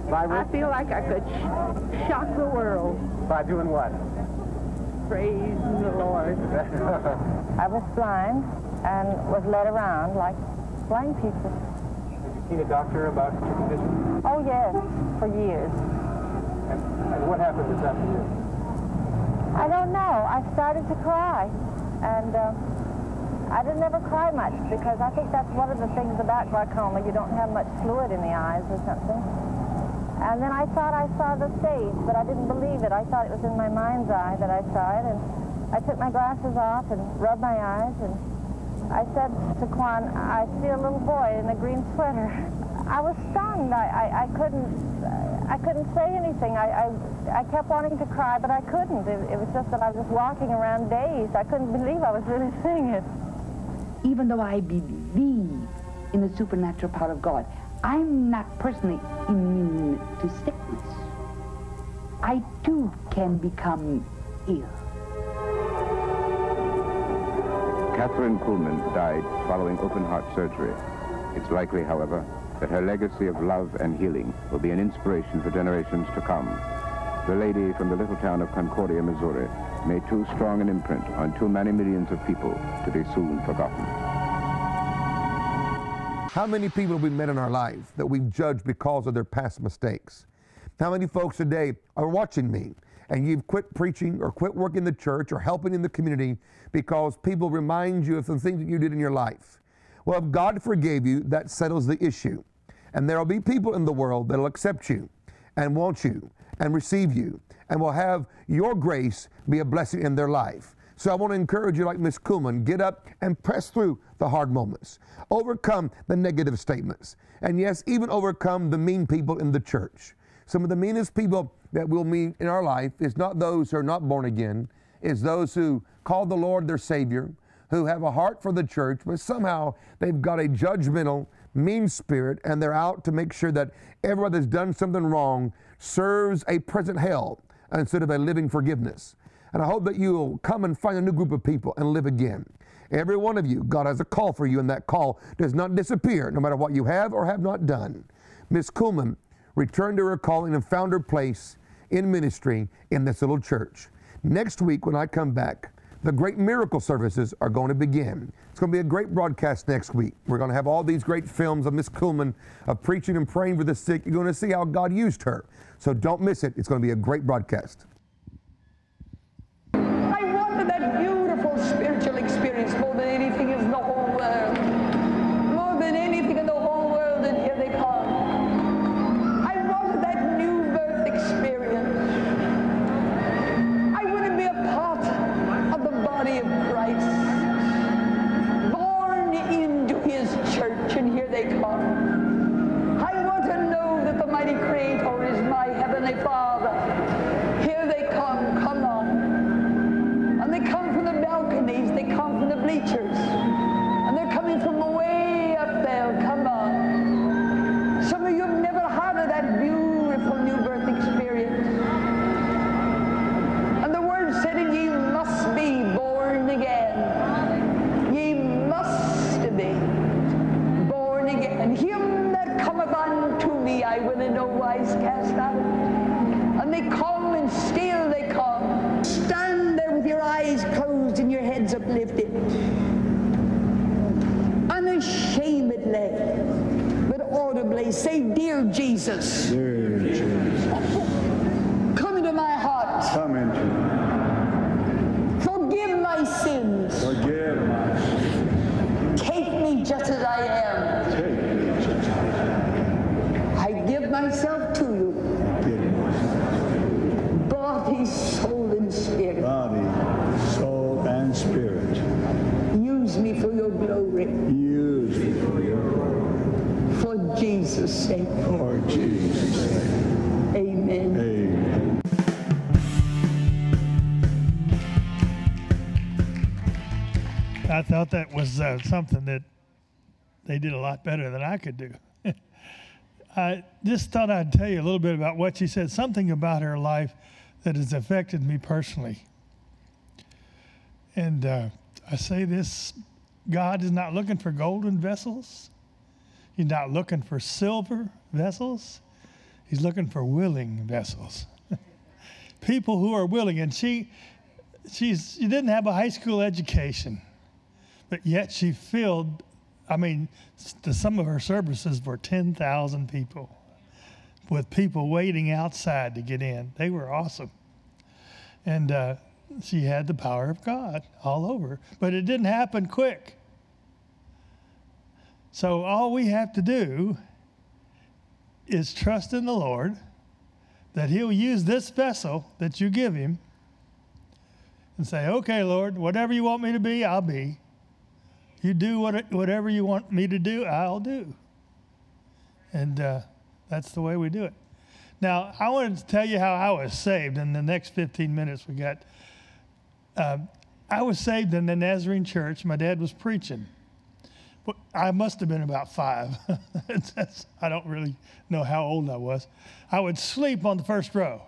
S8: Vibrant?
S5: I feel like I could sh- shock the world.
S8: By doing what?
S5: Praise the Lord. *laughs*
S13: I was blind and was led around like blind people.
S8: Have you seen a doctor about your condition?
S13: Oh, yes, for years.
S8: And, and what happened this afternoon?
S13: I don't know. I started to cry. And uh, I didn't ever cry much because I think that's one of the things about glaucoma. You don't have much fluid in the eyes or something. And then I thought I saw the stage, but I didn't believe it. I thought it was in my mind's eye that I saw it. And I took my glasses off and rubbed my eyes. And I said to Quan, I see a little boy in a green sweater. I was stunned. I, I, I couldn't I couldn't say anything. I, I, I kept wanting to cry, but I couldn't. It, it was just that I was just walking around dazed. I couldn't believe I was really seeing it.
S14: Even though I believe in the supernatural power of God, I'm not personally immune to sickness. I too can become ill.
S15: Kathryn Kuhlman died following open heart surgery. It's likely, however, that her legacy of love and healing will be an inspiration for generations to come. The lady from the little town of Concordia, Missouri, made too strong an imprint on too many millions of people to be soon forgotten.
S7: How many people have we met in our life that we've judged because of their past mistakes? How many folks today are watching me and you've quit preaching or quit working in the church or helping in the community because people remind you of some things that you did in your life? Well, if God forgave you, that settles the issue. And there will be people in the world that will accept you and want you and receive you and will have your grace be a blessing in their life. So I want to encourage you, like Miss Kuhlman, get up and press through the hard moments. Overcome the negative statements. And yes, even overcome the mean people in the church. Some of the meanest people that we'll meet in our life is not those who are not born again, is those who call the Lord their Savior, who have a heart for the church, but somehow they've got a judgmental, mean spirit, and they're out to make sure that everyone that's done something wrong serves a present hell instead of a living forgiveness. And I hope that you'll come and find a new group of people and live again. Every one of you, God has a call for you, and that call does not disappear no matter what you have or have not done. Miss Kuhlman returned to her calling and found her place in ministry in this little church. Next week, when I come back, the great miracle services are going to begin. It's going to be a great broadcast next week. We're going to have all these great films of Miss Kuhlman of preaching and praying for the sick. You're going to see how God used her. So don't miss it. It's going to be a great broadcast.
S2: Thought that was uh, something that they did a lot better than I could do. *laughs* I just thought I'd tell you a little bit about what she said, something about her life that has affected me personally. And uh, I say this God is not looking for golden vessels, He's not looking for silver vessels, He's looking for willing vessels. *laughs* People who are willing. And she, she's, she didn't have a high school education, but yet she filled, I mean, the, some of her services were 10,000 people with people waiting outside to get in. They were awesome. And uh, she had the power of God all over. But it didn't happen quick. So all we have to do is trust in the Lord that He'll use this vessel that you give Him and say, okay, Lord, whatever you want me to be, I'll be. You do what, whatever you want me to do, I'll do. And uh, that's the way we do it. Now, I wanted to tell you how I was saved in the next 15 minutes we got. Uh, I was saved in the Nazarene church. My dad was preaching. I must have been about five. *laughs* I don't really know how old I was. I would sleep on the first row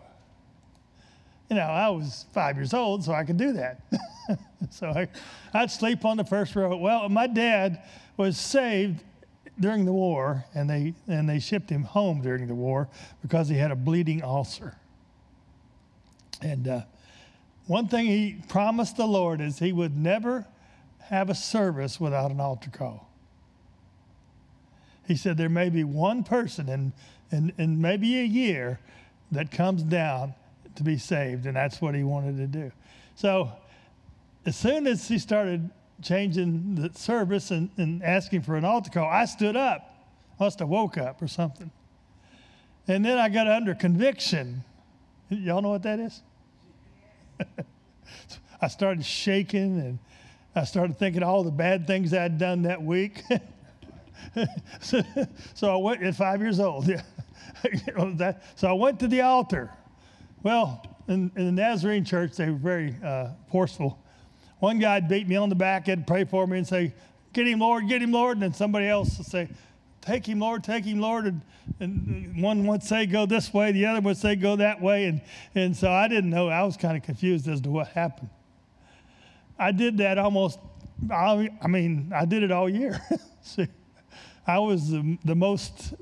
S2: you know, I was five years old, so I could do that. *laughs* so I, I'd sleep on the first row. Well, my dad was saved during the war, and they, and they shipped him home during the war because he had a bleeding ulcer. And uh, one thing he promised the Lord is he would never have a service without an altar call. He said there may be one person in, in, in maybe a year that comes down to be saved, and that's what he wanted to do. So, as soon as he started changing the service and, and asking for an altar call, I stood up. Must have woke up or something. And then I got under conviction. Y'all know what that is? *laughs* I started shaking and I started thinking all the bad things I'd done that week. *laughs* so, so, I went at five years old. *laughs* Yeah. so I went to the altar well, in, in the Nazarene church, they were very uh, forceful. One guy beat me on the back, to pray for me and say, Get him, Lord, get him, Lord. And then somebody else would say, Take him, Lord, take him, Lord. And, and one would say, Go this way, the other would say, Go that way. And, and so I didn't know. I was kind of confused as to what happened. I did that almost, I, I mean, I did it all year. *laughs* See, I was the, the most,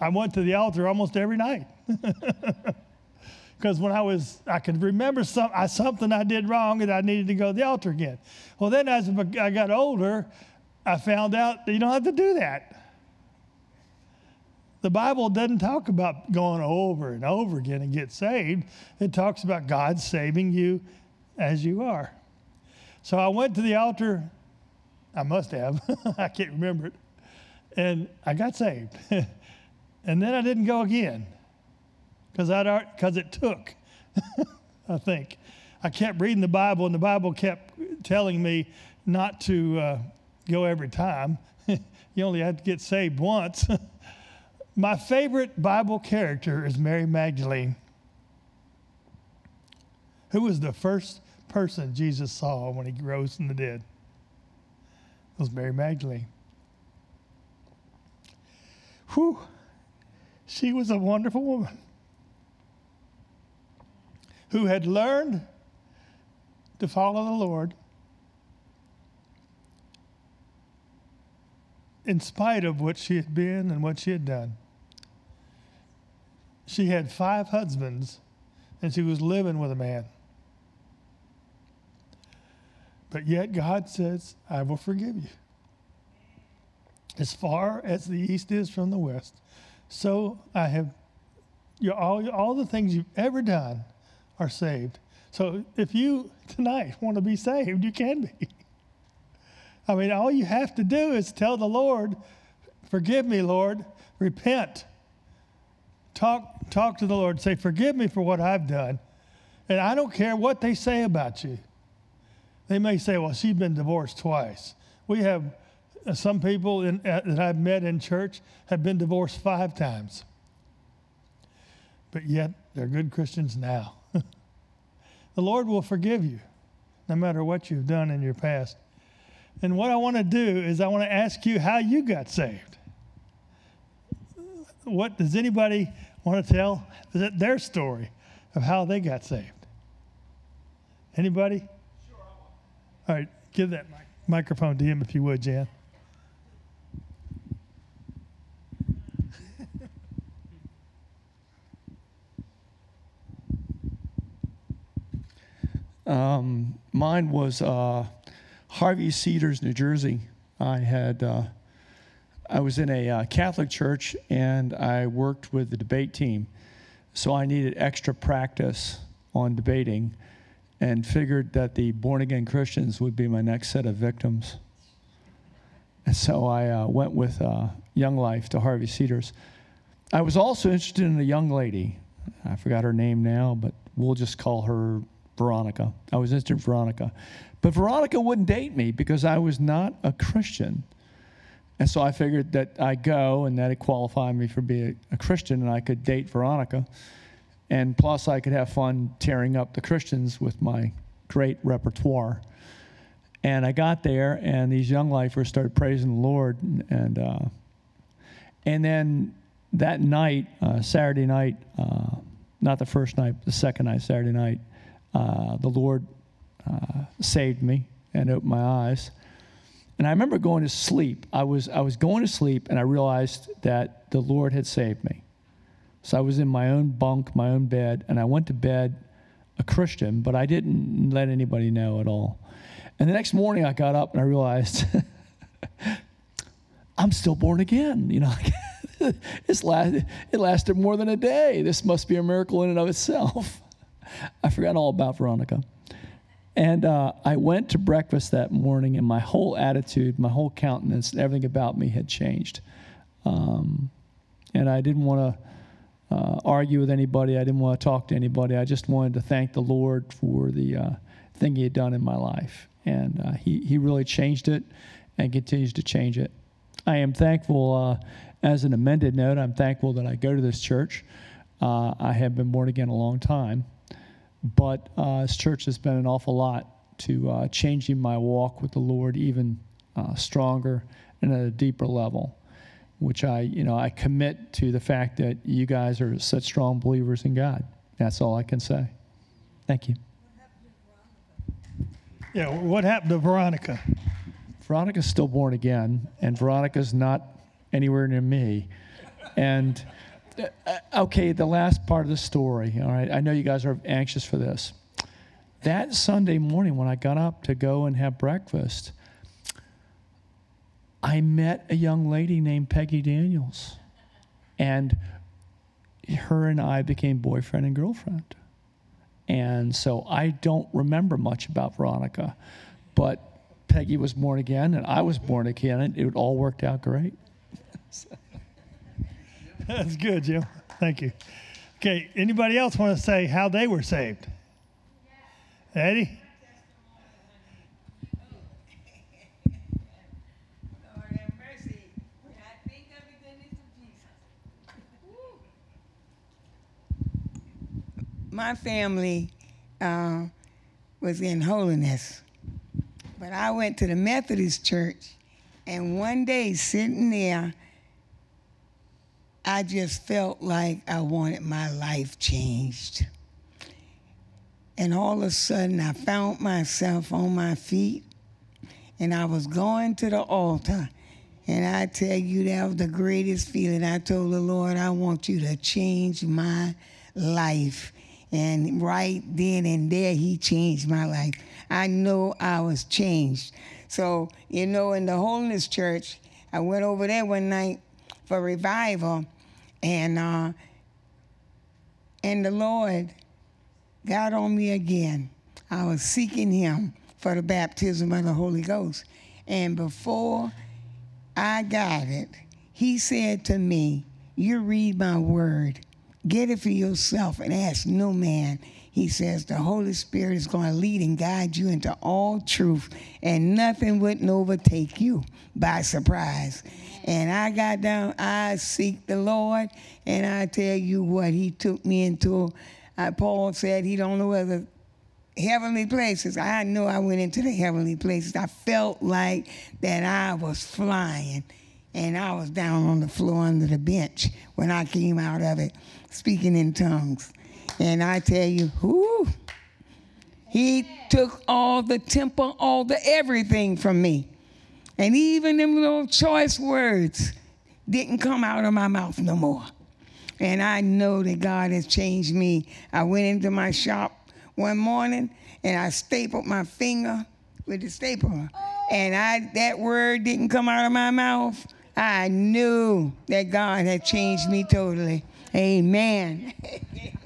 S2: I went to the altar almost every night. *laughs* because when I was, I could remember some, I, something I did wrong and I needed to go to the altar again. Well, then as I got older, I found out that you don't have to do that. The Bible doesn't talk about going over and over again and get saved. It talks about God saving you as you are. So I went to the altar. I must have. *laughs* I can't remember it. And I got saved. *laughs* and then I didn't go again because because it took. *laughs* I think I kept reading the Bible, and the Bible kept telling me not to uh, go every time. *laughs* you only have to get saved once. *laughs* My favorite Bible character is Mary Magdalene, who was the first person Jesus saw when he rose from the dead. It was Mary Magdalene. Whew. She was a wonderful woman who had learned to follow the Lord in spite of what she had been and what she had done. She had five husbands and she was living with a man. But yet God says, I will forgive you. As far as the east is from the west, so I have you, all, all the things you've ever done are saved. So if you tonight *laughs* want to be saved, you can be. I mean, all you have to do is tell the Lord, Forgive me, Lord, repent. Talk, talk to the Lord, say, Forgive me for what I've done. And I don't care what they say about you. They may say, Well, she's been divorced twice. We have uh, some people in, uh, that I've met in church have been divorced five times. But yet, they're good Christians now. The Lord will forgive you no matter what you've done in your past. And what I want to do is I want to ask you how you got saved. What does anybody want to tell their story of how they got saved? Anybody? Sure. All right, give that mic- microphone to him if you would, Jan.
S16: Um, mine was uh, Harvey Cedars, New Jersey. I had uh, I was in a uh, Catholic church and I worked with the debate team, so I needed extra practice on debating. and figured that the born again Christians would be my next set of victims. And so I uh, went with uh, Young Life to Harvey Cedars. I was also interested in a young lady. I forgot her name now, but we'll just call her Veronica. I was interested in Veronica. But Veronica wouldn't date me because I was not a Christian. And so I figured that I go and that it qualified me for being a, Christian and I could date Veronica. And plus, I could have fun tearing up the Christians with my great repertoire. And I got there, and these young lifers started praising the Lord. And, uh, and then that night, uh, Saturday night, uh, not the first night, the second night, Saturday night, uh, the Lord uh, saved me and opened my eyes. And I remember going to sleep. I was, I was going to sleep, and I realized that the Lord had saved me. So I was in my own bunk, my own bed, and I went to bed a Christian, but I didn't let anybody know at all. And the next morning I got up and I realized *laughs* I'm still born again. You know, *laughs* it's lasted, it lasted more than a day. This must be a miracle in and of itself. *laughs* I forgot all about Veronica. And uh, I went to breakfast that morning, and my whole attitude, my whole countenance, everything about me had changed. Um, and I didn't want to uh, argue with anybody. I didn't want to talk to anybody. I just wanted to thank the Lord for the uh, thing He had done in my life. And uh, he, he really changed it and continues to change it. I am thankful, uh, as an amended note, I'm thankful that I go to this church. Uh, I have been born again a long time. But uh, this church has been an awful lot to uh, changing my walk with the Lord even uh, stronger and at a deeper level, which I, you know, I commit to the fact that you guys are such strong believers in God. That's all I can say. Thank you.
S2: Yeah, what happened to Veronica?
S16: Veronica's still born again, and Veronica's not anywhere near me. And Uh, uh, okay, the last part of the story, all right, I know you guys are anxious for this. That Sunday morning when I got up to go and have breakfast, I met a young lady named Peggy Daniels. And her and I became boyfriend and girlfriend. And so I don't remember much about Veronica, but Peggy was born again and I was born again, and it all worked out great. *laughs*
S2: That's good, Jim. Thank you. Okay, anybody else want to say how they were saved? Eddie?
S17: My family uh, was in holiness, but I went to the Methodist church, and one day sitting there, I just felt like I wanted my life changed. And all of a sudden, I found myself on my feet and I was going to the altar. And I tell you, that was the greatest feeling. I told the Lord, I want you to change my life. And right then and there, He changed my life. I know I was changed. So, you know, in the Holiness Church, I went over there one night for revival, and uh, and the Lord got on me again. I was seeking Him for the baptism of the Holy Ghost, and before I got it, He said to me, "You read my word, get it for yourself, and ask no man." He says the Holy Spirit is going to lead and guide you into all truth, and nothing wouldn't overtake you by surprise. And I got down, I seek the Lord, and I tell you what, He took me into. Uh, Paul said he don't know whether heavenly places. I know I went into the heavenly places. I felt like that I was flying, and I was down on the floor under the bench when I came out of it, speaking in tongues. And I tell you, whoo, he took all the temple, all the everything from me. And even them little choice words didn't come out of my mouth no more. And I know that God has changed me. I went into my shop one morning and I stapled my finger with the stapler. And I that word didn't come out of my mouth. I knew that God had changed me totally. Amen. *laughs*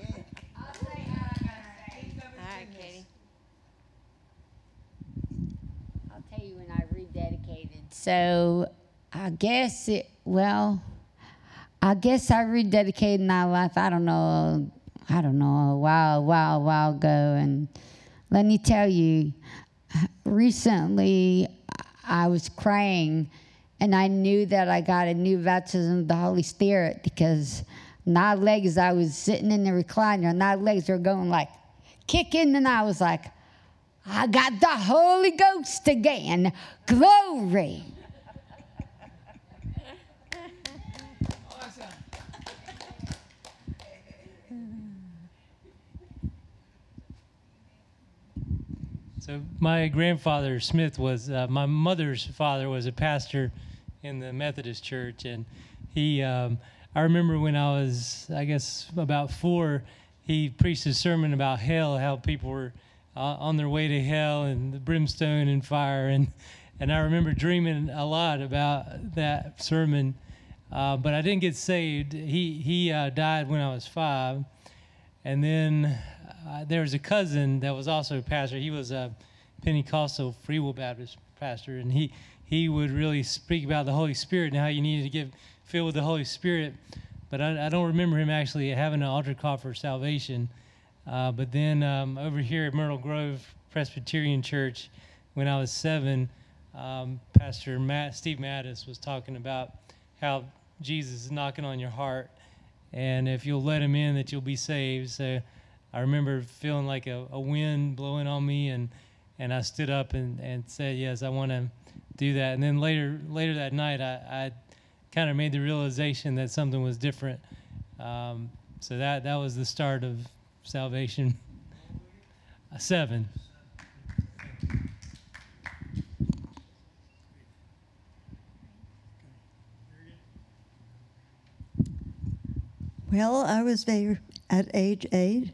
S18: So I guess it, well, I guess I rededicated my life, I don't know, I don't know, a while, while, while ago. And let me tell you, recently I was crying and I knew that I got a new baptism of the Holy Spirit because my legs, I was sitting in the recliner, and my legs were going like kicking, and I was like, I got the Holy Ghost again. Glory.
S19: So my grandfather Smith was uh, my mother's father was a pastor in the Methodist Church, and he. Um, I remember when I was, I guess, about four, he preached a sermon about hell, how people were on their way to hell and the brimstone and fire, and and I remember dreaming a lot about that sermon, uh, but I didn't get saved. He he uh, died when I was five, and then uh, there was a cousin that was also a pastor. He was a Pentecostal Free Will Baptist pastor, and he he would really speak about the Holy Spirit and how you needed to get filled with the Holy Spirit. But I, I don't remember him actually having an altar call for salvation. Uh, but then um, over here at Myrtle Grove Presbyterian Church, when I was seven, um, Pastor Matt, Steve Mattis was talking about how Jesus is knocking on your heart, and if you'll let him in, that you'll be saved. So I remember feeling like a, a wind blowing on me, and and I stood up and, and said, "Yes, I want to do that." And then later later that night, I, I kind of made the realization that something was different. Um, so that that was the start of salvation. Uh, seven.
S20: Well, I was there at age eight.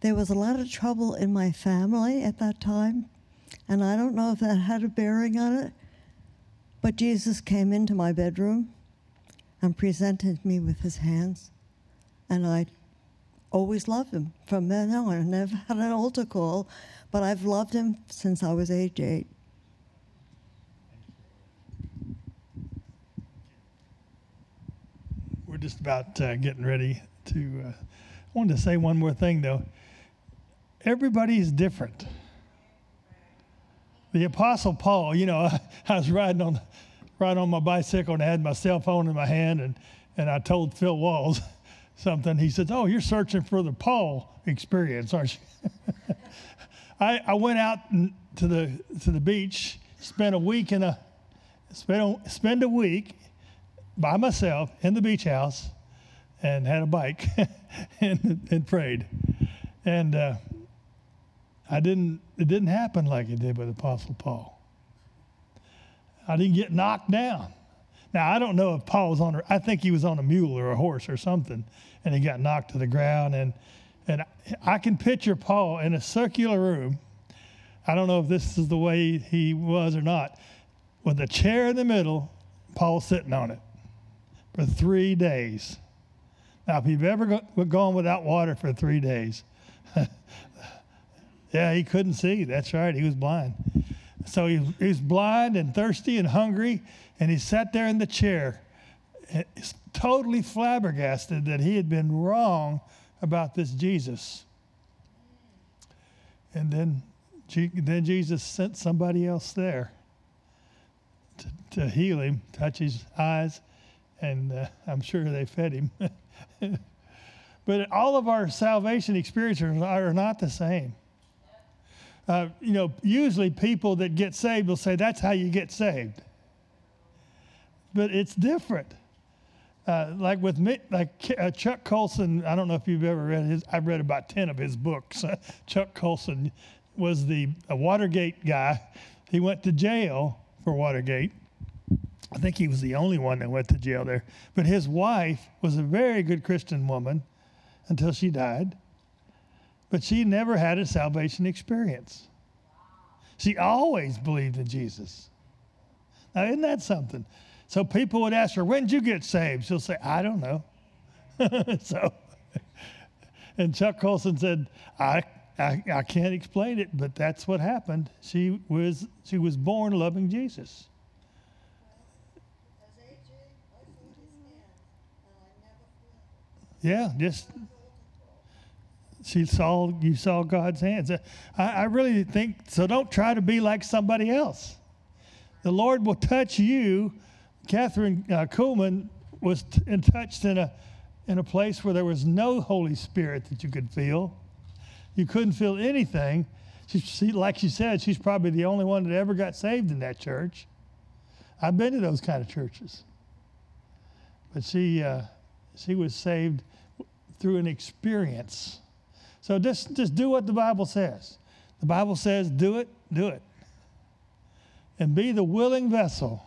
S20: There was a lot of trouble in my family at that time, and I don't know if that had a bearing on it. But Jesus came into my bedroom and presented me with his hands, and I always loved him from then on. I never had an altar call, but I've loved him since I was age eight.
S2: We're just about uh, getting ready to. Uh, I wanted to say one more thing though. Everybody is different. The Apostle Paul, you know, *laughs* I was riding on, riding on my bicycle and I had my cell phone in my hand, and, and I told Phil Walls something. He says, "Oh, you're searching for the Paul experience, aren't you?" *laughs* I, I went out to the to the beach, spent a week in a spend a, a week by myself in the beach house, and had a bike *laughs* and, and prayed, and uh, I didn't. It didn't happen like it did with Apostle Paul. I didn't get knocked down. Now I don't know if Paul was on. A, I think he was on a mule or a horse or something, and he got knocked to the ground. And and I can picture Paul in a circular room. I don't know if this is the way he was or not, with a chair in the middle, Paul sitting on it for three days. Now, if you've ever go, gone without water for three days, *laughs* yeah, he couldn't see. That's right, he was blind. So he, he was blind and thirsty and hungry, and he sat there in the chair, eh, totally flabbergasted that he had been wrong about this Jesus. And then, then Jesus sent somebody else there to, to heal him, touch his eyes, and uh, I'm sure they fed him. *laughs* but all of our salvation experiences are not the same. Uh, you know, usually people that get saved will say that's how you get saved. But it's different. Uh, like with me, like uh, Chuck Colson, I don't know if you've ever read his, I've read about 10 of his books. *laughs* Chuck Colson was the Watergate guy. He went to jail for Watergate. I think he was the only one that went to jail there. But his wife was a very good Christian woman until she died. But she never had a salvation experience. She always believed in Jesus. Now, isn't that something? So people would ask her, When did you get saved? She'll say, I don't know. *laughs* so, and Chuck Colson said, I, I, I can't explain it, but that's what happened. She was, she was born loving Jesus. Yeah, just she saw you saw God's hands. I, I, really think so. Don't try to be like somebody else. The Lord will touch you Kathryn uh, Kuhlman was t- in touched in a in a place where there was no Holy Spirit that you could feel. You couldn't feel anything. She, she, like she said, she's probably the only one that ever got saved in that church. I've been to those kind of churches, but she uh, she was saved through an experience. So just just do what the Bible says. The Bible says, "Do it, do it," and be the willing vessel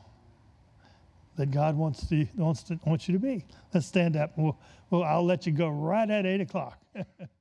S2: that God wants to wants to wants you to be. Let's stand up. We'll, well, I'll let you go right at eight o'clock. *laughs*